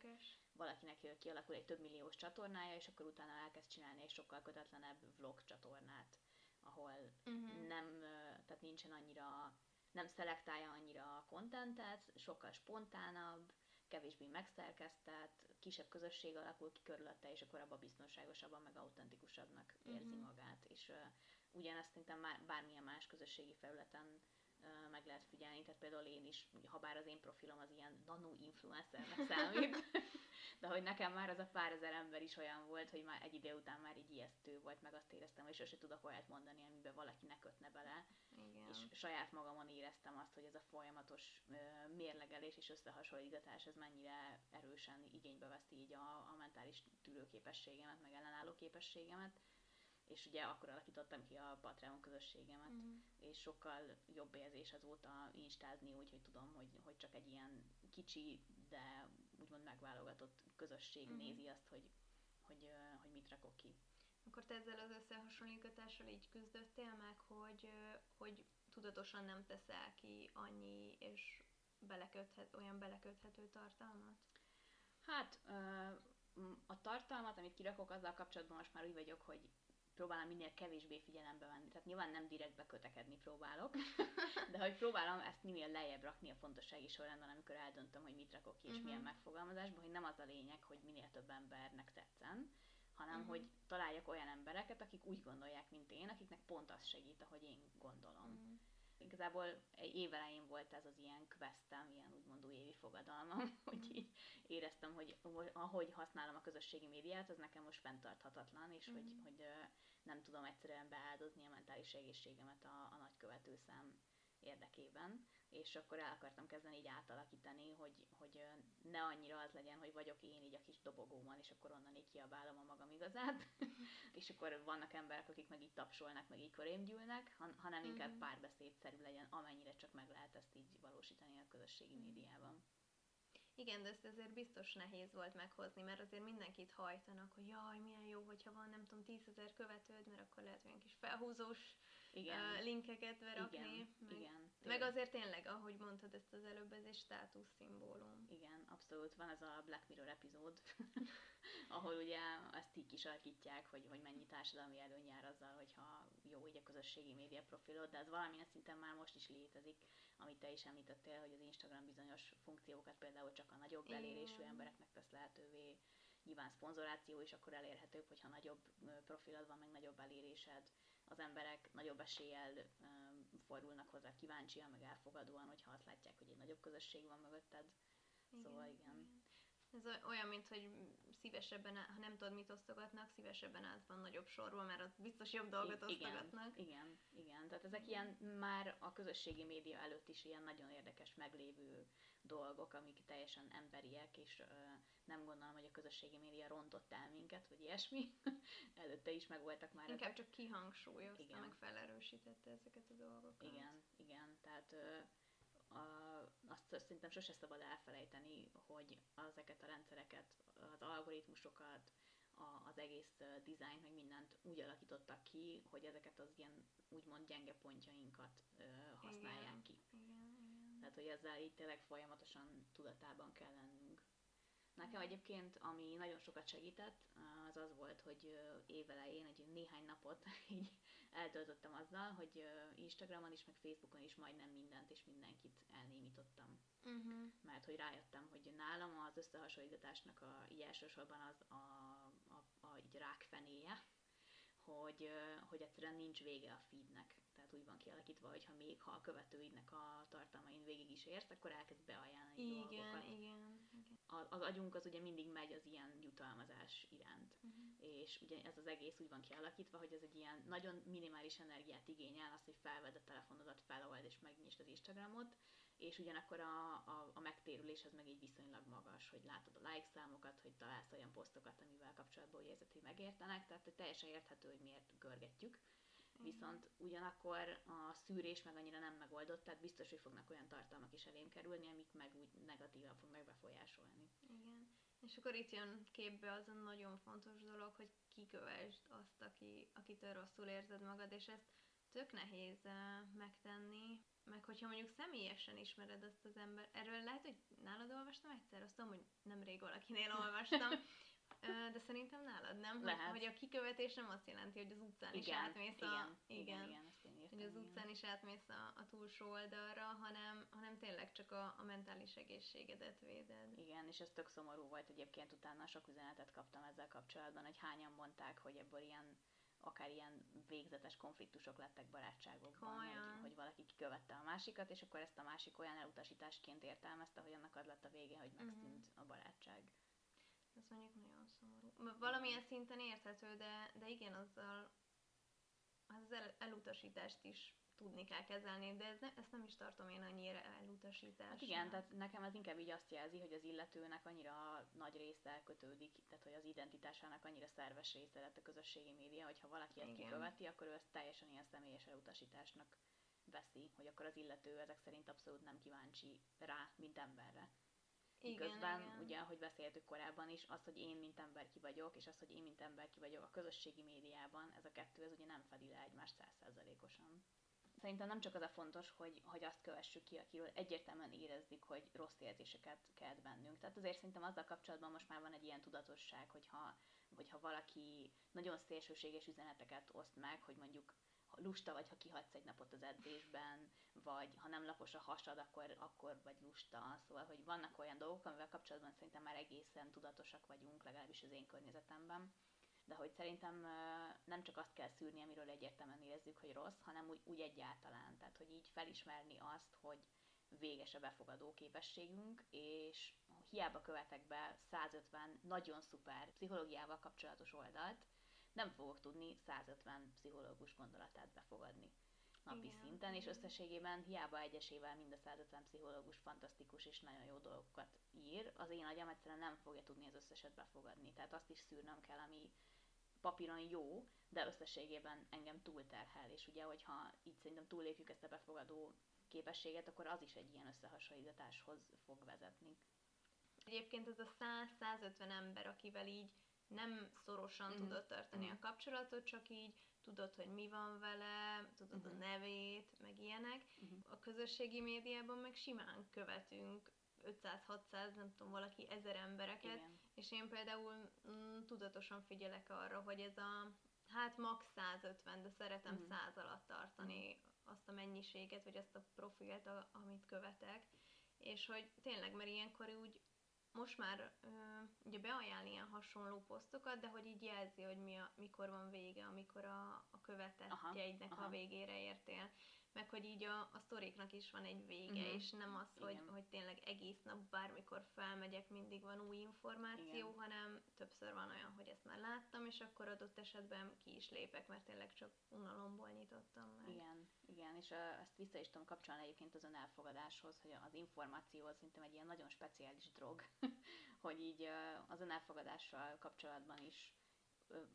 valakinek kialakul egy több milliós csatornája, és akkor utána elkezd csinálni egy sokkal kötetlenebb vlog csatornát, ahol mm-hmm. nem, tehát nincsen annyira, nem szelektálja annyira a kontentet, sokkal spontánabb, kevésbé megszerkesztett, kisebb közösség alakul ki körülötte, és akkor abban biztonságosabban, meg autentikusabbnak érzi uh-huh. magát. És uh, ugyanezt szerintem már bármilyen más közösségi felületen meg lehet figyelni, tehát például én is, ha bár az én profilom az ilyen nano influencernek számít, de hogy nekem már az a pár ezer ember is olyan volt, hogy már egy idő után már így ijesztő volt, meg azt éreztem, hogy sose tudok olyat mondani, amiben valaki ne kötne bele. Igen. És saját magamon éreztem azt, hogy ez a folyamatos mérlegelés és összehasonlítgatás, ez mennyire erősen igénybe veszi így a, a mentális tűrőképességemet, meg ellenálló képességemet és ugye akkor alakítottam ki a Patreon közösségemet, uh-huh. és sokkal jobb érzés azóta instázni úgy, hogy tudom, hogy, hogy csak egy ilyen kicsi, de úgymond megválogatott közösség uh-huh. nézi azt, hogy, hogy, hogy mit rakok ki. Akkor te ezzel az összehasonlítatással így küzdöttél meg, hogy, hogy tudatosan nem teszel ki annyi és beleköthet, olyan beleköthető tartalmat? Hát a tartalmat, amit kirakok, azzal kapcsolatban most már úgy vagyok, hogy próbálom minél kevésbé figyelembe venni. Tehát nyilván nem direktbe kötekedni próbálok, de hogy próbálom ezt minél lejjebb rakni a fontossági sorrendben, amikor eldöntöm, hogy mit rakok ki és uh-huh. milyen megfogalmazásban, hogy nem az a lényeg, hogy minél több embernek tetszen, hanem uh-huh. hogy találjak olyan embereket, akik úgy gondolják, mint én, akiknek pont az segít, ahogy én gondolom. Uh-huh. Igazából évelején volt ez az ilyen questem, ilyen úgymond évi fogadalmam, hogy így éreztem, hogy ahogy használom a közösségi médiát, az nekem most fenntarthatatlan, és uh-huh. hogy, hogy nem tudom egyszerűen beáldozni a mentális egészségemet a, a nagykövető szám érdekében, és akkor el akartam kezdeni így átalakítani, hogy, hogy ne annyira az legyen, hogy vagyok én így a kis dobogóban, és akkor onnan így kiabálom a magam igazát, és akkor vannak emberek, akik meg így tapsolnak, meg így korém gyűlnek, hanem inkább mhm. párbeszédszerű legyen, amennyire csak meg lehet ezt így valósítani a közösségi mhm. médiában. Igen, de ezt azért biztos nehéz volt meghozni, mert azért mindenkit hajtanak, hogy jaj, milyen jó, hogyha van, nem tudom, tízezer követőd, mert akkor lehet olyan kis felhúzós igen. Linkeket berakni. Igen, meg, igen. Meg azért tényleg, ahogy mondtad ezt az előbb, ez egy státuszszimbólum. Igen, abszolút. Van ez a Black Mirror epizód, ahol ugye ezt így kisalakítják, hogy, hogy mennyi társadalmi előny jár azzal, hogyha jó így a közösségi média profilod, de ez valamilyen szinten már most is létezik, amit te is említettél, hogy az Instagram bizonyos funkciókat például csak a nagyobb elérésű embereknek tesz lehetővé, nyilván szponzoráció is akkor elérhetőbb, hogyha nagyobb profilod van, meg nagyobb elérésed, az emberek nagyobb eséllyel fordulnak hozzá kíváncsian, meg elfogadóan, hogyha azt látják, hogy egy nagyobb közösség van mögötted. Igen, szóval igen. Ez olyan, mint hogy szívesebben, ha nem tudod, mit osztogatnak, szívesebben állsz van nagyobb sorban, mert ott biztos jobb dolgot igen, osztogatnak. Igen, igen. Tehát ezek ilyen már a közösségi média előtt is ilyen nagyon érdekes meglévő dolgok, amik teljesen emberiek, és nem gondolom, hogy a közösségi média rontott el minket, vagy ilyesmi. Előtte is megvoltak már Inkább ezek. csak kihangsúlyozta, Igen. meg felerősítette ezeket a dolgokat. Igen, igen. Tehát a, azt szerintem sose szabad elfelejteni, hogy ezeket a rendszereket, az algoritmusokat, a, az egész ö, dizájnt, meg mindent úgy alakítottak ki, hogy ezeket az ilyen úgymond gyenge pontjainkat ö, használják Igen. ki. Igen. Tehát, hogy ezzel így tényleg folyamatosan tudatában kell lennünk. Nekem egyébként, ami nagyon sokat segített, az az volt, hogy évelején egy néhány napot így eltöltöttem azzal, hogy Instagramon is, meg Facebookon is majdnem mindent és mindenkit elnémítottam. Uh-huh. Mert hogy rájöttem, hogy nálam az összehasonlításnak a, így elsősorban az a, a, a így rákfenéje, hogy, hogy egyszerűen nincs vége a feednek. Tehát úgy van kialakítva, hogy ha még ha a követőidnek a tartalmain végig is érsz, akkor elkezd beajánlani Igen, dolgokat. igen, igen. A- Az agyunk az ugye mindig megy az ilyen jutalmazás iránt. Uh-huh. És ugye ez az egész úgy van kialakítva, hogy ez egy ilyen nagyon minimális energiát igényel, az, hogy felvedd a telefonodat, felold és megnyisd az Instagramot, és ugyanakkor a, a, a megtérülés az meg így viszonylag magas, hogy látod a like számokat, hogy találsz olyan posztokat, amivel kapcsolatban úgy érzed, hogy megértenek, tehát teljesen érthető, hogy miért görgetjük. Viszont ugyanakkor a szűrés meg annyira nem megoldott, tehát biztos, hogy fognak olyan tartalmak is elém kerülni, amik meg úgy negatívan fognak befolyásolni. Igen. És akkor itt jön képbe az a nagyon fontos dolog, hogy kikövesd azt, aki, akitől rosszul érzed magad, és ezt tök nehéz eh, megtenni, meg hogyha mondjuk személyesen ismered azt az ember, erről lehet, hogy nálad olvastam egyszer, azt tudom, hogy nemrég valakinél olvastam, de szerintem nálad nem, hogy, Lehet. hogy a kikövetés nem azt jelenti, hogy az utcán is átmész a... igen, igen, igen, ezt én írtam, hogy az igen. utcán is átmész a, a túlsó oldalra, hanem, hanem tényleg csak a, a mentális egészségedet véded. Igen, és ez tök szomorú volt egyébként, utána sok üzenetet kaptam ezzel kapcsolatban, hogy hányan mondták, hogy ebből ilyen akár ilyen végzetes konfliktusok lettek barátságokban, hogy, hogy valaki kikövette a másikat, és akkor ezt a másik olyan elutasításként értelmezte, hogy annak az lett a vége, hogy megszűnt a barátság. Ez mondjuk nagyon szomorú. Valamilyen szinten érthető, de, de igen, azzal az el, elutasítást is tudni kell kezelni, de ez ne, ezt nem is tartom én annyira elutasításnak. Hát igen, tehát nekem ez inkább így azt jelzi, hogy az illetőnek annyira nagy része kötődik, tehát hogy az identitásának annyira szerves része lett a közösségi média, hogy ha valaki ezt Igen. kiköveti, akkor ő ezt teljesen ilyen személyes elutasításnak veszi, hogy akkor az illető ezek szerint abszolút nem kíváncsi rá, mint emberre. Igen, Miközben, igen. ugye, ahogy beszéltük korábban is, az, hogy én mint ember ki vagyok, és az, hogy én mint ember ki vagyok a közösségi médiában, ez a kettő, ez ugye nem fedi le egymást százszerzalékosan. Szerintem nem csak az a fontos, hogy, hogy azt kövessük ki, akiről egyértelműen érezzük, hogy rossz érzéseket kelt bennünk. Tehát azért szerintem azzal kapcsolatban most már van egy ilyen tudatosság, hogyha, hogyha valaki nagyon szélsőséges üzeneteket oszt meg, hogy mondjuk lusta vagy, ha kihagysz egy napot az edzésben, vagy ha nem lapos a hasad, akkor, akkor vagy lusta. Szóval, hogy vannak olyan dolgok, amivel kapcsolatban szerintem már egészen tudatosak vagyunk, legalábbis az én környezetemben. De hogy szerintem nem csak azt kell szűrni, amiről egyértelműen érezzük, hogy rossz, hanem úgy, úgy egyáltalán. Tehát, hogy így felismerni azt, hogy véges a befogadó képességünk, és hiába követek be 150 nagyon szuper pszichológiával kapcsolatos oldalt, nem fogok tudni 150 pszichológus gondolatát befogadni napi Igen, szinten, és összességében hiába egyesével mind a 150 pszichológus fantasztikus és nagyon jó dolgokat ír, az én agyam egyszerűen nem fogja tudni az összeset befogadni. Tehát azt is szűrnöm kell, ami papíron jó, de összességében engem túlterhel, és ugye, hogyha így szerintem túllépjük ezt a befogadó képességet, akkor az is egy ilyen összehasonlításhoz fog vezetni. Egyébként ez a 100-150 ember, akivel így nem szorosan Mhm. tudod tartani Mhm. a kapcsolatot, csak így tudod, hogy mi van vele, tudod a Mhm. nevét, meg ilyenek. Mhm. A közösségi médiában meg simán követünk 500-600, nem tudom, valaki ezer embereket, Igen. és én például mm, tudatosan figyelek arra, hogy ez a, hát max 150, de szeretem Mhm. 100 alatt tartani azt a mennyiséget, vagy azt a profilt, a, amit követek, és hogy tényleg, mert ilyenkor úgy most már ö, ugye beajánl ilyen hasonló posztokat, de hogy így jelzi, hogy mi a, mikor van vége, amikor a, a Aha, követettjeidnek a aha. végére értél. Meg hogy így a, a sztoriknak is van egy vége, Mhm. és nem az, hogy, Igen. hogy tényleg egész nap bármikor felmegyek, mindig van új információ, Igen. hanem többször van olyan, hogy ezt már láttam, és akkor adott esetben ki is lépek, mert tényleg csak unalomból nyitottam meg. Igen, igen, és ezt vissza is tudom kapcsolni egyébként az önelfogadáshoz, hogy az információ az szerintem egy ilyen nagyon speciális drog, hogy így az önelfogadással kapcsolatban is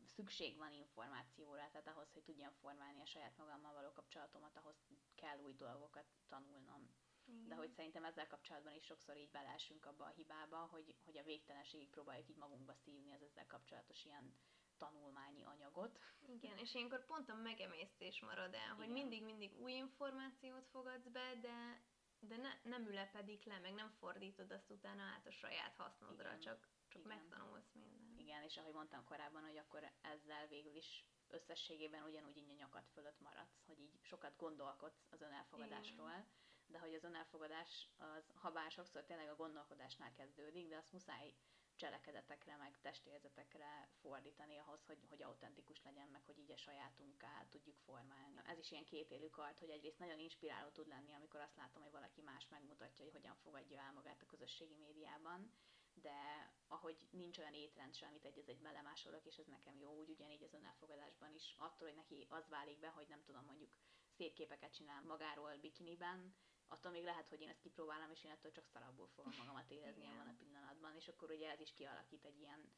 szükség van információra, tehát ahhoz, hogy tudjam formálni a saját magammal való kapcsolatomat, ahhoz kell új dolgokat tanulnom. Igen. De hogy szerintem ezzel kapcsolatban is sokszor így belásunk abba a hibába, hogy, hogy a végtelenségig próbáljuk így magunkba szívni az ezzel kapcsolatos ilyen tanulmányi anyagot. Igen, és ilyenkor pont a megemésztés marad el, hogy mindig-mindig új információt fogadsz be, de, de ne, nem ülepedik le, meg nem fordítod azt utána át a saját hasznodra, Igen. csak, csak Igen. megtanulsz mindent. Igen, és ahogy mondtam korábban, hogy akkor ezzel végül is összességében ugyanúgy így a nyakad fölött maradsz, hogy így sokat gondolkodsz az önelfogadásról, de hogy az önelfogadás, az, ha bár sokszor tényleg a gondolkodásnál kezdődik, de azt muszáj cselekedetekre, meg testérzetekre fordítani ahhoz, hogy, hogy autentikus legyen, meg hogy így a sajátunká tudjuk formálni. Ez is ilyen kétélű kart, hogy egyrészt nagyon inspiráló tud lenni, amikor azt látom, hogy valaki más megmutatja, hogy hogyan fogadja el magát a közösségi médiában, de ahogy nincs olyan étrend sem, amit egy egy belemásolok, és ez nekem jó, úgy ugyanígy az önelfogadásban is, attól, hogy neki az válik be, hogy nem tudom, mondjuk szép képeket csinál magáról bikiniben, attól még lehet, hogy én ezt kipróbálom, és én ettől csak szarabbul fogom magamat érezni ebben a pillanatban, és akkor ugye ez is kialakít egy ilyen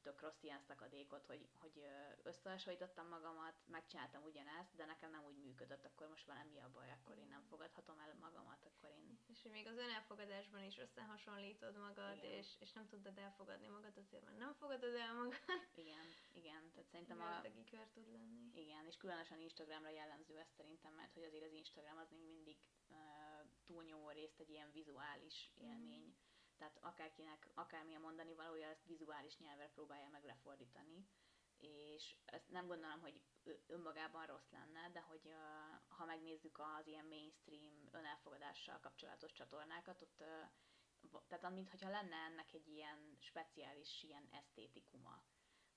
tök rossz ilyen szakadékot, hogy, hogy összehasonlítottam magamat, megcsináltam ugyanezt, de nekem nem úgy működött, akkor most velem mi a baj, akkor én nem fogadhatom el magamat, akkor én És hogy még az önelfogadásban is összehasonlítod magad, Igen. és, és nem tudod elfogadni magad, azért mert nem fogadod el magad. igen, igen, tehát szerintem a, Ördögi kör tud lenni. Igen, és különösen Instagramra jellemző ez szerintem, mert hogy azért az Instagram az még mindig uh, túlnyomó részt egy ilyen vizuális élmény. Tehát akárkinek, akármilyen mondani valója, ezt vizuális nyelvre próbálja meg lefordítani. És ezt nem gondolom, hogy önmagában rossz lenne, de hogy ha megnézzük az ilyen mainstream önelfogadással kapcsolatos csatornákat, ott tehát mintha lenne ennek egy ilyen speciális ilyen esztétikuma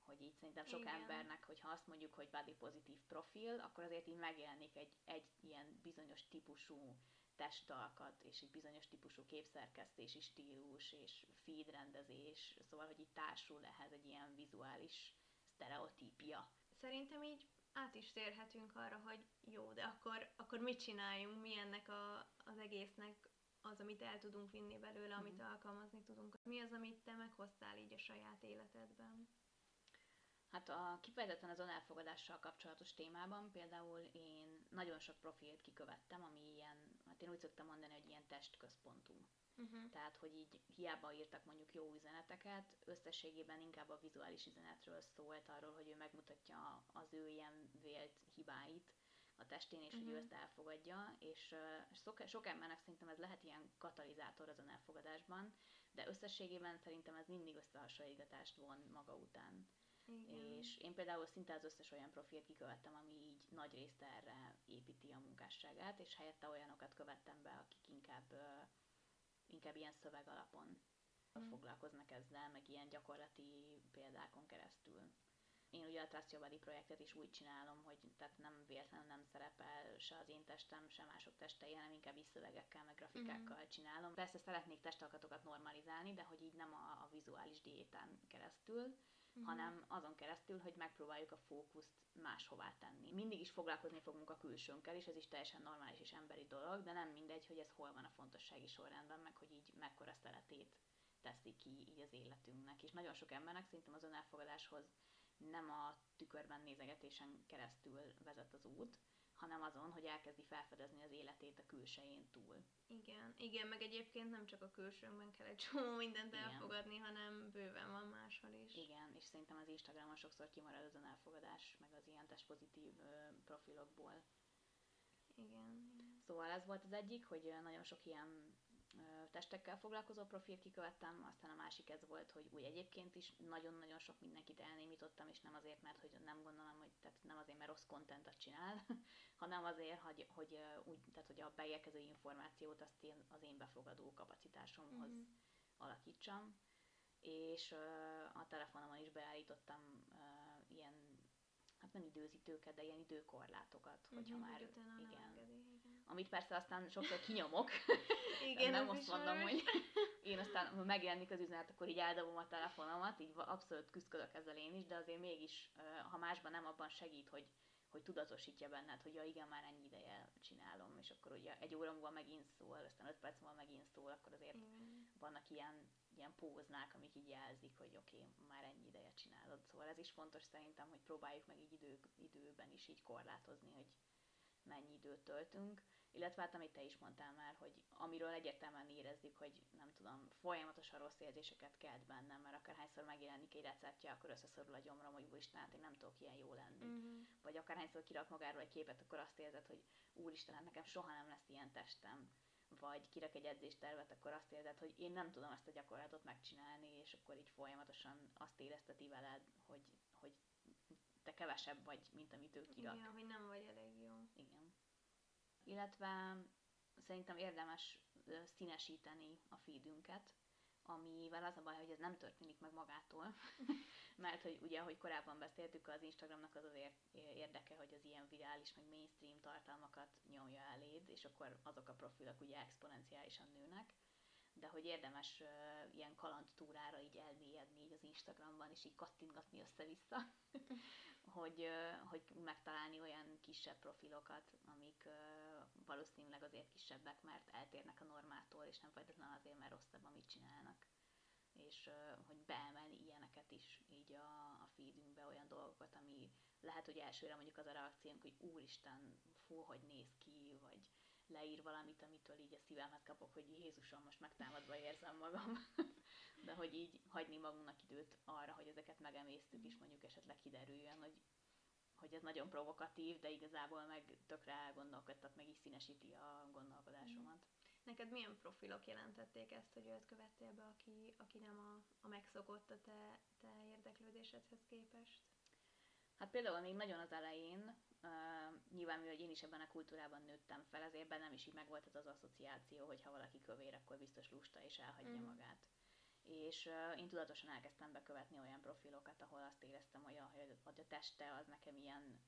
hogy így szerintem sok Igen. embernek, hogyha azt mondjuk, hogy body pozitív profil, akkor azért így megjelenik egy, egy ilyen bizonyos típusú testalkat, és egy bizonyos típusú képszerkesztési stílus, és feed rendezés, szóval, hogy így társul ehhez egy ilyen vizuális sztereotípia. Szerintem így át is térhetünk arra, hogy jó, de akkor, akkor mit csináljunk, mi ennek a, az egésznek az, amit el tudunk vinni belőle, amit Mhm. alkalmazni tudunk. Mi az, amit te meghoztál így a saját életedben? Hát a kifejezetten az önelfogadással kapcsolatos témában például én nagyon sok profilt kikövettem, ami ilyen, hát én úgy szoktam mondani, hogy ilyen testközpontú. Uh-huh. Tehát, hogy így hiába írtak mondjuk jó üzeneteket, összességében inkább a vizuális üzenetről szólt arról, hogy ő megmutatja az ő ilyen vélt hibáit a testén, és hogy ő Mhm. ezt elfogadja, és uh, sok, sok embernek szerintem ez lehet ilyen katalizátor az elfogadásban, de összességében szerintem ez mindig összehasonlítást von maga után. Igen. És én például szinte az összes olyan profilt kikövettem, ami így nagy részt erre építi a munkásságát, és helyette olyanokat követtem be, akik inkább, inkább ilyen szöveg alapon Mm. foglalkoznak ezzel, meg ilyen gyakorlati példákon keresztül. Én ugye a Trust Your Body projektet is úgy csinálom, hogy tehát nem véletlenül nem szerepel se az én testem, se mások testei, hanem inkább is szövegekkel, meg grafikákkal csinálom. Persze szeretnék testalkatokat normalizálni, de hogy így nem a, a vizuális diétán keresztül, Mhm. hanem azon keresztül, hogy megpróbáljuk a fókuszt máshová tenni. Mindig is foglalkozni fogunk a külsőnkkel, és ez is teljesen normális és emberi dolog, de nem mindegy, hogy ez hol van a fontossági sorrendben, meg hogy így mekkora szeretét teszi ki így az életünknek. És nagyon sok embernek szerintem az önelfogadáshoz nem a tükörben nézegetésen keresztül vezet az út, hanem azon, hogy elkezdi felfedezni az életét a külsején túl. Igen, igen, meg egyébként nem csak a külsőnkben kell egy csomó mindent Igen. elfogadni, hanem bőven van máshol is. Igen, és szerintem az Instagramon sokszor kimarad az önelfogadás, meg az ilyen testpozitív profilokból. Igen. igen. Szóval ez volt az egyik, hogy nagyon sok ilyen testekkel foglalkozó profilt kikövettem, aztán a másik ez volt, hogy úgy egyébként is nagyon-nagyon sok mindenkit elnémítottam, és nem azért, mert hogy nem gondolom, hogy tehát nem azért, mert rossz kontentet csinál, hanem azért, hogy, hogy úgy, tehát hogy a beérkező információt azt én, az én befogadó kapacitásomhoz Mhm. alakítsam, és a telefonomon is beállítottam ilyen, hát nem időzítőket, de ilyen időkorlátokat, hogyha Mhm, már, hogy utána nem igen, engedi. amit persze aztán sokszor kinyomok. Igen, nem azt mondom, hogy én aztán, ha megjelenik az üzenet, akkor így eldobom a telefonomat, így abszolút küzdök ezzel én is, de azért mégis, ha másban nem, abban segít, hogy, hogy tudatosítja benned, hogy ja igen, már ennyi ideje csinálom, és akkor ugye egy óra múlva megint szól, aztán öt perc múlva megint szól, akkor azért Igen. vannak ilyen, ilyen póznák, amik így jelzik, hogy oké, okay, már ennyi ideje csinálod. Szóval ez is fontos szerintem, hogy próbáljuk meg így idő, időben is így korlátozni, hogy mennyi időt töltünk. Illetve hát amit te is mondtál már, hogy amiről egyértelműen érezzük, hogy nem tudom, folyamatosan rossz érzéseket kelt bennem, mert akárhányszor megjelenik egy receptje, akkor összeszorul a gyomrom, hogy úristen, hát én nem tudok ilyen jó lenni. Mhm. Vagy akárhányszor kirak magáról egy képet, akkor azt érzed, hogy úristen, hát nekem soha nem lesz ilyen testem vagy kirak egy edzéstervet, akkor azt érzed, hogy én nem tudom ezt a gyakorlatot megcsinálni, és akkor így folyamatosan azt érezteti veled, hogy, hogy te kevesebb vagy, mint amit ő kirak. Igen, hogy nem vagy elég jó. Igen. Illetve szerintem érdemes színesíteni a feedünket, amivel az a baj, hogy ez nem történik meg magától, mert hogy ugye, ahogy korábban beszéltük, az Instagramnak az azért érdeke, hogy az ilyen virális, meg mainstream tartalmakat nyomja eléd, és akkor azok a profilok ugye exponenciálisan nőnek, de hogy érdemes uh, ilyen kalandtúrára így elmélyedni így az Instagramban, és így kattintgatni össze-vissza, hogy, uh, hogy megtalálni olyan kisebb profilokat, amik uh, valószínűleg azért kisebbek, mert eltérnek a normától, és nem feltétlenül azért, mert rosszabb, amit csinálnak. És hogy beemelni ilyeneket is így a, a feedünkbe, olyan dolgokat, ami lehet, hogy elsőre mondjuk az a reakciónk, hogy úristen, fú, hogy néz ki, vagy leír valamit, amitől így a szívemhez kapok, hogy Jézusom, most megtámadva érzem magam. De hogy így hagyni magunknak időt arra, hogy ezeket megemésztük, és mondjuk esetleg kiderüljön, hogy, hogy ez nagyon provokatív, de igazából meg tökre elgondolkodtat, meg is színesíti a gondolkodásomat. Neked milyen profilok jelentették ezt, hogy őt követtél be, aki, aki nem a, a megszokott a te, te érdeklődésedhez képest? Hát például még nagyon az elején, uh, nyilván mivel én is ebben a kultúrában nőttem fel, ezért bennem is így megvolt ez az asszociáció, hogy ha valaki kövér, akkor biztos lusta és elhagyja Mhm. magát. És én tudatosan elkezdtem bekövetni olyan profilokat, ahol azt éreztem, hogy a, hogy a teste az nekem ilyen,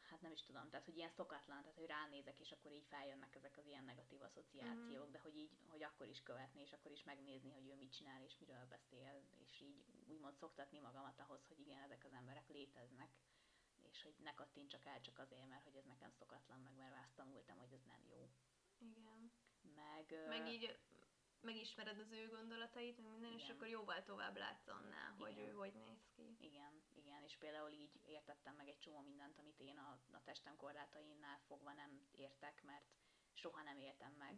hát nem is tudom, tehát hogy ilyen szokatlan, tehát hogy ránézek, és akkor így feljönnek ezek az ilyen negatív asszociációk, Mhm. de hogy így, hogy akkor is követni, és akkor is megnézni, hogy ő mit csinál, és miről beszél, és így úgymond szoktatni magamat ahhoz, hogy igen, ezek az emberek léteznek, és hogy ne kattintsak el csak azért, mert hogy ez nekem szokatlan, meg mert azt tanultam, hogy ez nem jó. Igen. Meg, Meg így megismered az ő gondolatait, meg minden, és Igen. akkor jóval tovább látsz annál, hogy Igen. ő hogy néz ki. Igen, igen, és például így értettem meg egy csomó mindent, amit én a, a testem korlátainnál fogva nem értek, mert soha nem éltem meg.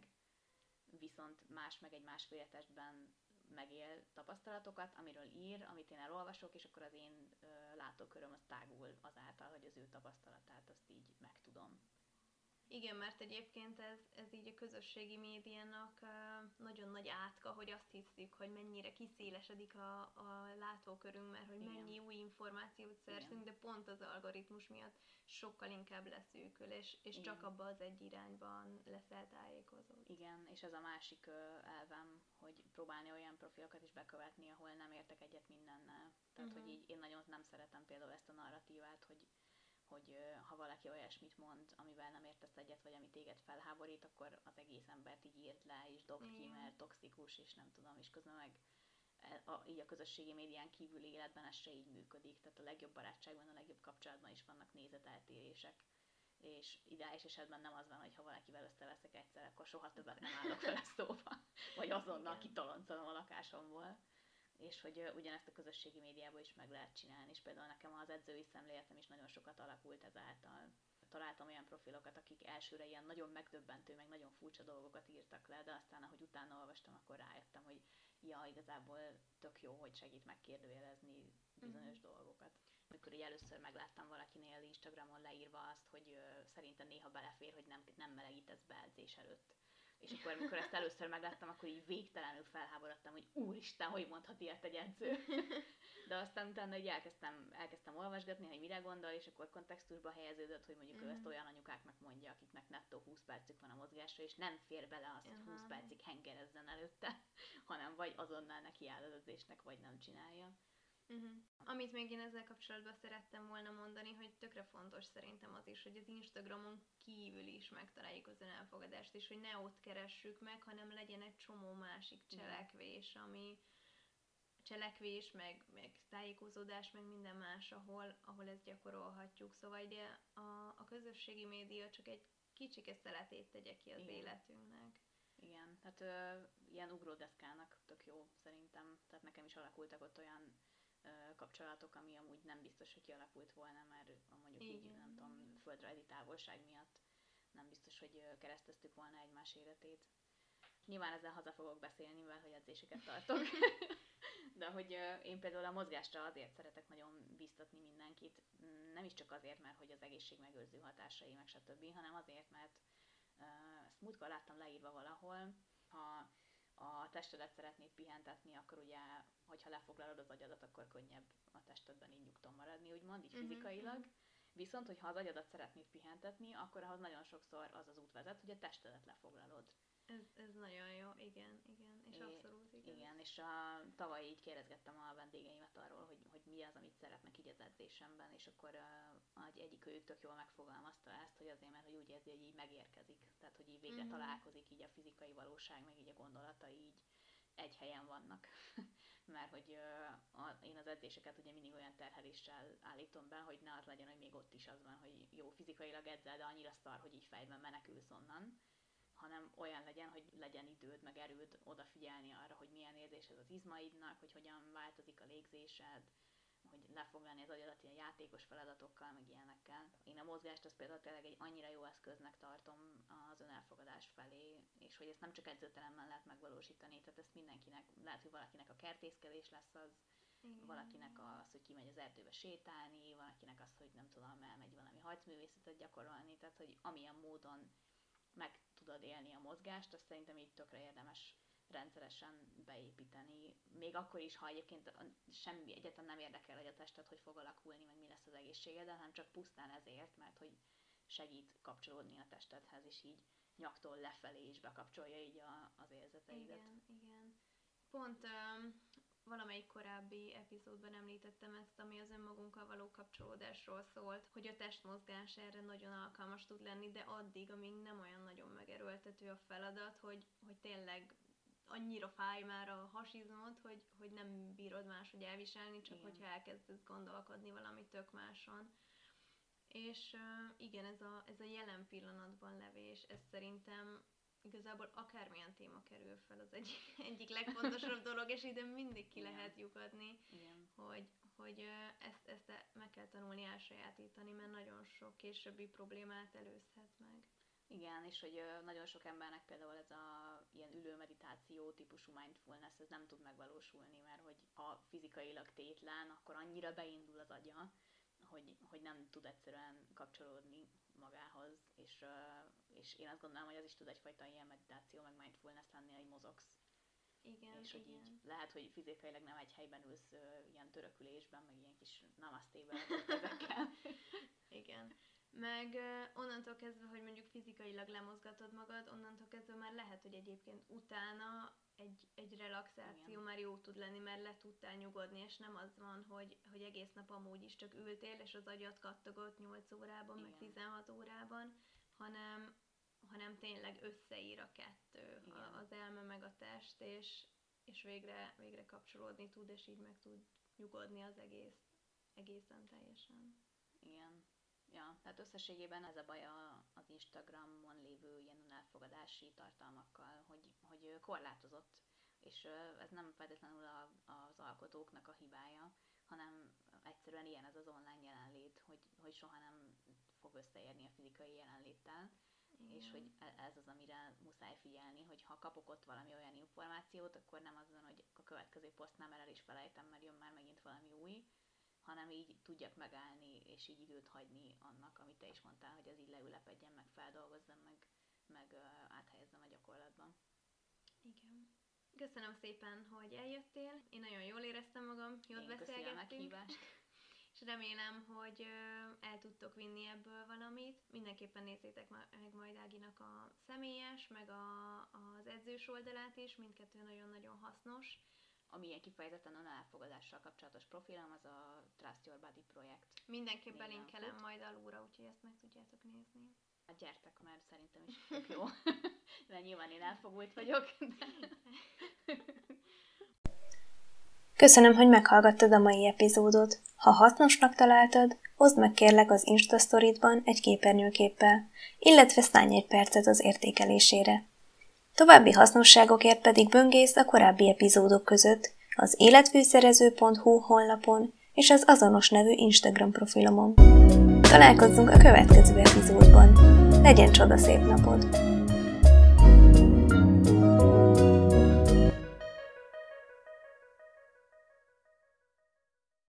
Viszont más meg egy másfél testben megél tapasztalatokat, amiről ír, amit én elolvasok, és akkor az én ö, látóköröm az tágul azáltal, hogy az ő tapasztalatát azt így megtudom. Igen, mert egyébként ez, ez így a közösségi médiának nagyon nagy átka, hogy azt hiszük, hogy mennyire kiszélesedik a, a látókörünk, mert hogy Igen. mennyi új információt szerzünk, de pont az algoritmus miatt sokkal inkább leszűkül, és, és csak Igen. abba az egy irányban leszel tájékozott. Igen, és ez a másik elvem, hogy próbálni olyan profilokat is bekövetni, ahol nem értek egyet mindennel. Tehát, Mhm. hogy így én nagyon nem szeretem például ezt a narratívát, hogy hogy ha valaki olyasmit mond, amivel nem értesz egyet, vagy ami téged felháborít, akkor az egész embert így írt le, és dobd ki, mert toxikus, és nem tudom, és közben meg e- a, így a közösségi médián kívül életben ez se így működik. Tehát a legjobb barátságban, a legjobb kapcsolatban is vannak nézeteltérések. És ideális esetben nem az van, hogy ha valakivel összeveszek egyszer, akkor soha többet nem állok vele szóba, vagy azonnal Igen. kitoloncolom a lakásomból és hogy ugyanezt a közösségi médiában is meg lehet csinálni, és például nekem az edzői szemléletem is nagyon sokat alakult ezáltal. Találtam olyan profilokat, akik elsőre ilyen nagyon megdöbbentő, meg nagyon furcsa dolgokat írtak le, de aztán, ahogy utána olvastam, akkor rájöttem, hogy ja, igazából tök jó, hogy segít megkérdőjelezni bizonyos Mhm. dolgokat. Amikor így először megláttam valakinél Instagramon leírva azt, hogy ö, szerintem néha belefér, hogy nem, nem melegítesz be edzés előtt. És akkor, amikor ezt először megláttam, akkor így végtelenül felháborodtam, hogy úristen, hogy mondhat ilyet egy edző. De aztán utána így elkezdtem, elkezdtem olvasgatni, hogy mire gondol, és akkor kontextusba helyeződött, hogy mondjuk ő ezt Mhm. olyan anyukáknak mondja, akiknek nettó 20 percük van a mozgásra, és nem fér bele az, hogy 20 Aha. percig hengerezzen előtte, hanem vagy azonnal neki áll az edzésnek, vagy nem csinálja. Uh-huh. Amit még én ezzel kapcsolatban szerettem volna mondani, hogy tökre fontos szerintem az is, hogy az Instagramon kívül is megtaláljuk az önelfogadást, és hogy ne ott keressük meg, hanem legyen egy csomó másik cselekvés, ami cselekvés, meg, meg tájékozódás, meg minden más, ahol, ahol ezt gyakorolhatjuk. Szóval ugye a, a közösségi média csak egy kicsike szeletét tegye ki az Igen. életünknek. Igen, tehát ö, ilyen ugródeszkának tök jó szerintem. Tehát nekem is alakultak ott olyan kapcsolatok, ami amúgy nem biztos, hogy kialakult volna, mert mondjuk Igen. így, nem tudom, földrajzi távolság miatt nem biztos, hogy kereszteztük volna egymás életét. Nyilván ezzel haza fogok beszélni, mivel hogy edzéseket tartok. De hogy én például a mozgásra azért szeretek nagyon biztatni mindenkit, nem is csak azért, mert hogy az egészség megőrző hatásai, meg stb., hanem azért, mert ezt múltkor láttam leírva valahol, ha a testedet szeretnéd pihentetni, akkor ugye, hogyha lefoglalod az agyadat, akkor könnyebb a testedben így nyugton maradni, úgymond, így uh-huh, fizikailag. Uh-huh. Viszont, hogyha az agyadat szeretnéd pihentetni, akkor ahhoz nagyon sokszor az az út vezet, hogy a testedet lefoglalod. Ez, ez nagyon jó, igen, igen, és é, abszolút igen. Igen, és a, tavaly így kérdezgettem a vendégeimet arról, hogy, hogy mi az, amit szeretnek így az edzésemben, és akkor uh, egy, egyik ők tök jól megfogalmazta ezt, hogy azért, mert hogy úgy érzi, hogy így megérkezik, tehát hogy így végre mm-hmm. találkozik így a fizikai valóság, meg így a gondolatai így egy helyen vannak. mert hogy uh, a, én az edzéseket ugye mindig olyan terheléssel állítom be, hogy ne az legyen, hogy még ott is az van, hogy jó, fizikailag edzel, de annyira szar, hogy így fejben menekülsz onnan hanem olyan legyen, hogy legyen időd, meg erőd odafigyelni arra, hogy milyen érzés ez az izmaidnak, hogy hogyan változik a légzésed, hogy lefoglalni az agyadat ilyen játékos feladatokkal, meg ilyenekkel. Én a mozgást az például tényleg egy annyira jó eszköznek tartom az önelfogadás felé, és hogy ezt nem csak edzőteremben lehet megvalósítani, tehát ezt mindenkinek, lehet, hogy valakinek a kertészkedés lesz az, igen. valakinek az, hogy kimegy az erdőbe sétálni, valakinek az, hogy nem tudom, elmegy valami hajcművészetet gyakorolni, tehát hogy amilyen módon meg tudod élni a mozgást, azt szerintem így tökre érdemes rendszeresen beépíteni. Még akkor is, ha egyébként semmi egyetem nem érdekel, hogy a tested hogy fog alakulni, meg mi lesz az egészséged, hanem csak pusztán ezért, mert hogy segít kapcsolódni a testedhez, és így nyaktól lefelé is bekapcsolja így a, az érzeteidet. Igen, igen. Pont um, valamelyik korábbi epizódban említettem ezt, ami az önmagunkkal való kapcsolódásról szólt, hogy a testmozgás erre nagyon alkalmas tud lenni, de addig, amíg nem olyan nagyon megerőltető a feladat, hogy, hogy tényleg annyira fáj már a hasizmod, hogy, hogy nem bírod máshogy elviselni, csak igen. hogyha elkezdesz gondolkodni valami tök máson. És uh, igen, ez a, ez a jelen pillanatban levés, ez szerintem igazából akármilyen téma kerül fel, az egyik, egyik legfontosabb dolog, és ide mindig ki Igen. lehet lyukadni, Igen. hogy, hogy ezt, ezt meg kell tanulni elsajátítani, mert nagyon sok későbbi problémát előzhet meg. Igen, és hogy nagyon sok embernek például ez a ilyen ülő meditáció típusú mindfulness, ez nem tud megvalósulni, mert hogy ha fizikailag tétlen, akkor annyira beindul az agya, hogy, hogy nem tud egyszerűen kapcsolódni magához, és, és én azt gondolom, hogy az is tud egyfajta ilyen meditáció, meg mindfulness lenni, hogy mozogsz. Igen, és hogy igen. így lehet, hogy fizikailag nem egy helyben ülsz ilyen törökülésben, meg ilyen kis namasztében ezekkel. igen. Meg onnantól kezdve, hogy mondjuk fizikailag lemozgatod magad, onnantól kezdve már lehet, hogy egyébként utána egy, egy relaxáció Igen. már jó tud lenni, mert le tudtál nyugodni, és nem az van, hogy, hogy egész nap amúgy is csak ültél, és az agyat kattogott 8 órában, Igen. meg 16 órában, hanem, hanem tényleg összeír a kettő, a, az elme meg a test, és, és végre, végre kapcsolódni tud, és így meg tud nyugodni az egész, egészen teljesen. Igen. Ja, tehát összességében ez a baj a, az Instagramon lévő ilyen elfogadási tartalmakkal, hogy, hogy korlátozott, és ez nem feltétlenül a, az alkotóknak a hibája, hanem egyszerűen ilyen ez az online jelenlét, hogy, hogy soha nem fog összeérni a fizikai jelenléttel, Igen. és hogy e, ez az, amire muszáj figyelni, hogy ha kapok ott valami olyan információt, akkor nem az van, hogy a következő posztnál már el is felejtem, mert jön már megint valami új, hanem így tudjak megállni, és így időt hagyni annak, amit te is mondtál, hogy az így leülepedjen, meg feldolgozzam, meg, meg áthelyezzem a gyakorlatban. Igen. Köszönöm szépen, hogy eljöttél. Én nagyon jól éreztem magam, jót Én beszélgettünk. És remélem, hogy el tudtok vinni ebből valamit. Mindenképpen nézzétek meg majd Áginak a személyes, meg a, az edzős oldalát is, mindkettő nagyon-nagyon hasznos ami ilyen kifejezetten a elfogadással kapcsolatos profilom, az a Trust Your Body projekt. Mindenképp belinkelem majd alulra, úgyhogy ezt meg tudjátok nézni. Hát gyertek, mert szerintem is tök jó. Mert nyilván én elfogult vagyok. De... Köszönöm, hogy meghallgattad a mai epizódot. Ha hasznosnak találtad, oszd meg kérlek az Instastoryban egy képernyőképpel, illetve szállj egy percet az értékelésére. További hasznosságokért pedig böngész a korábbi epizódok között az életfűszerező.hu honlapon és az azonos nevű Instagram profilomon. Találkozzunk a következő epizódban. Legyen csoda szép napod!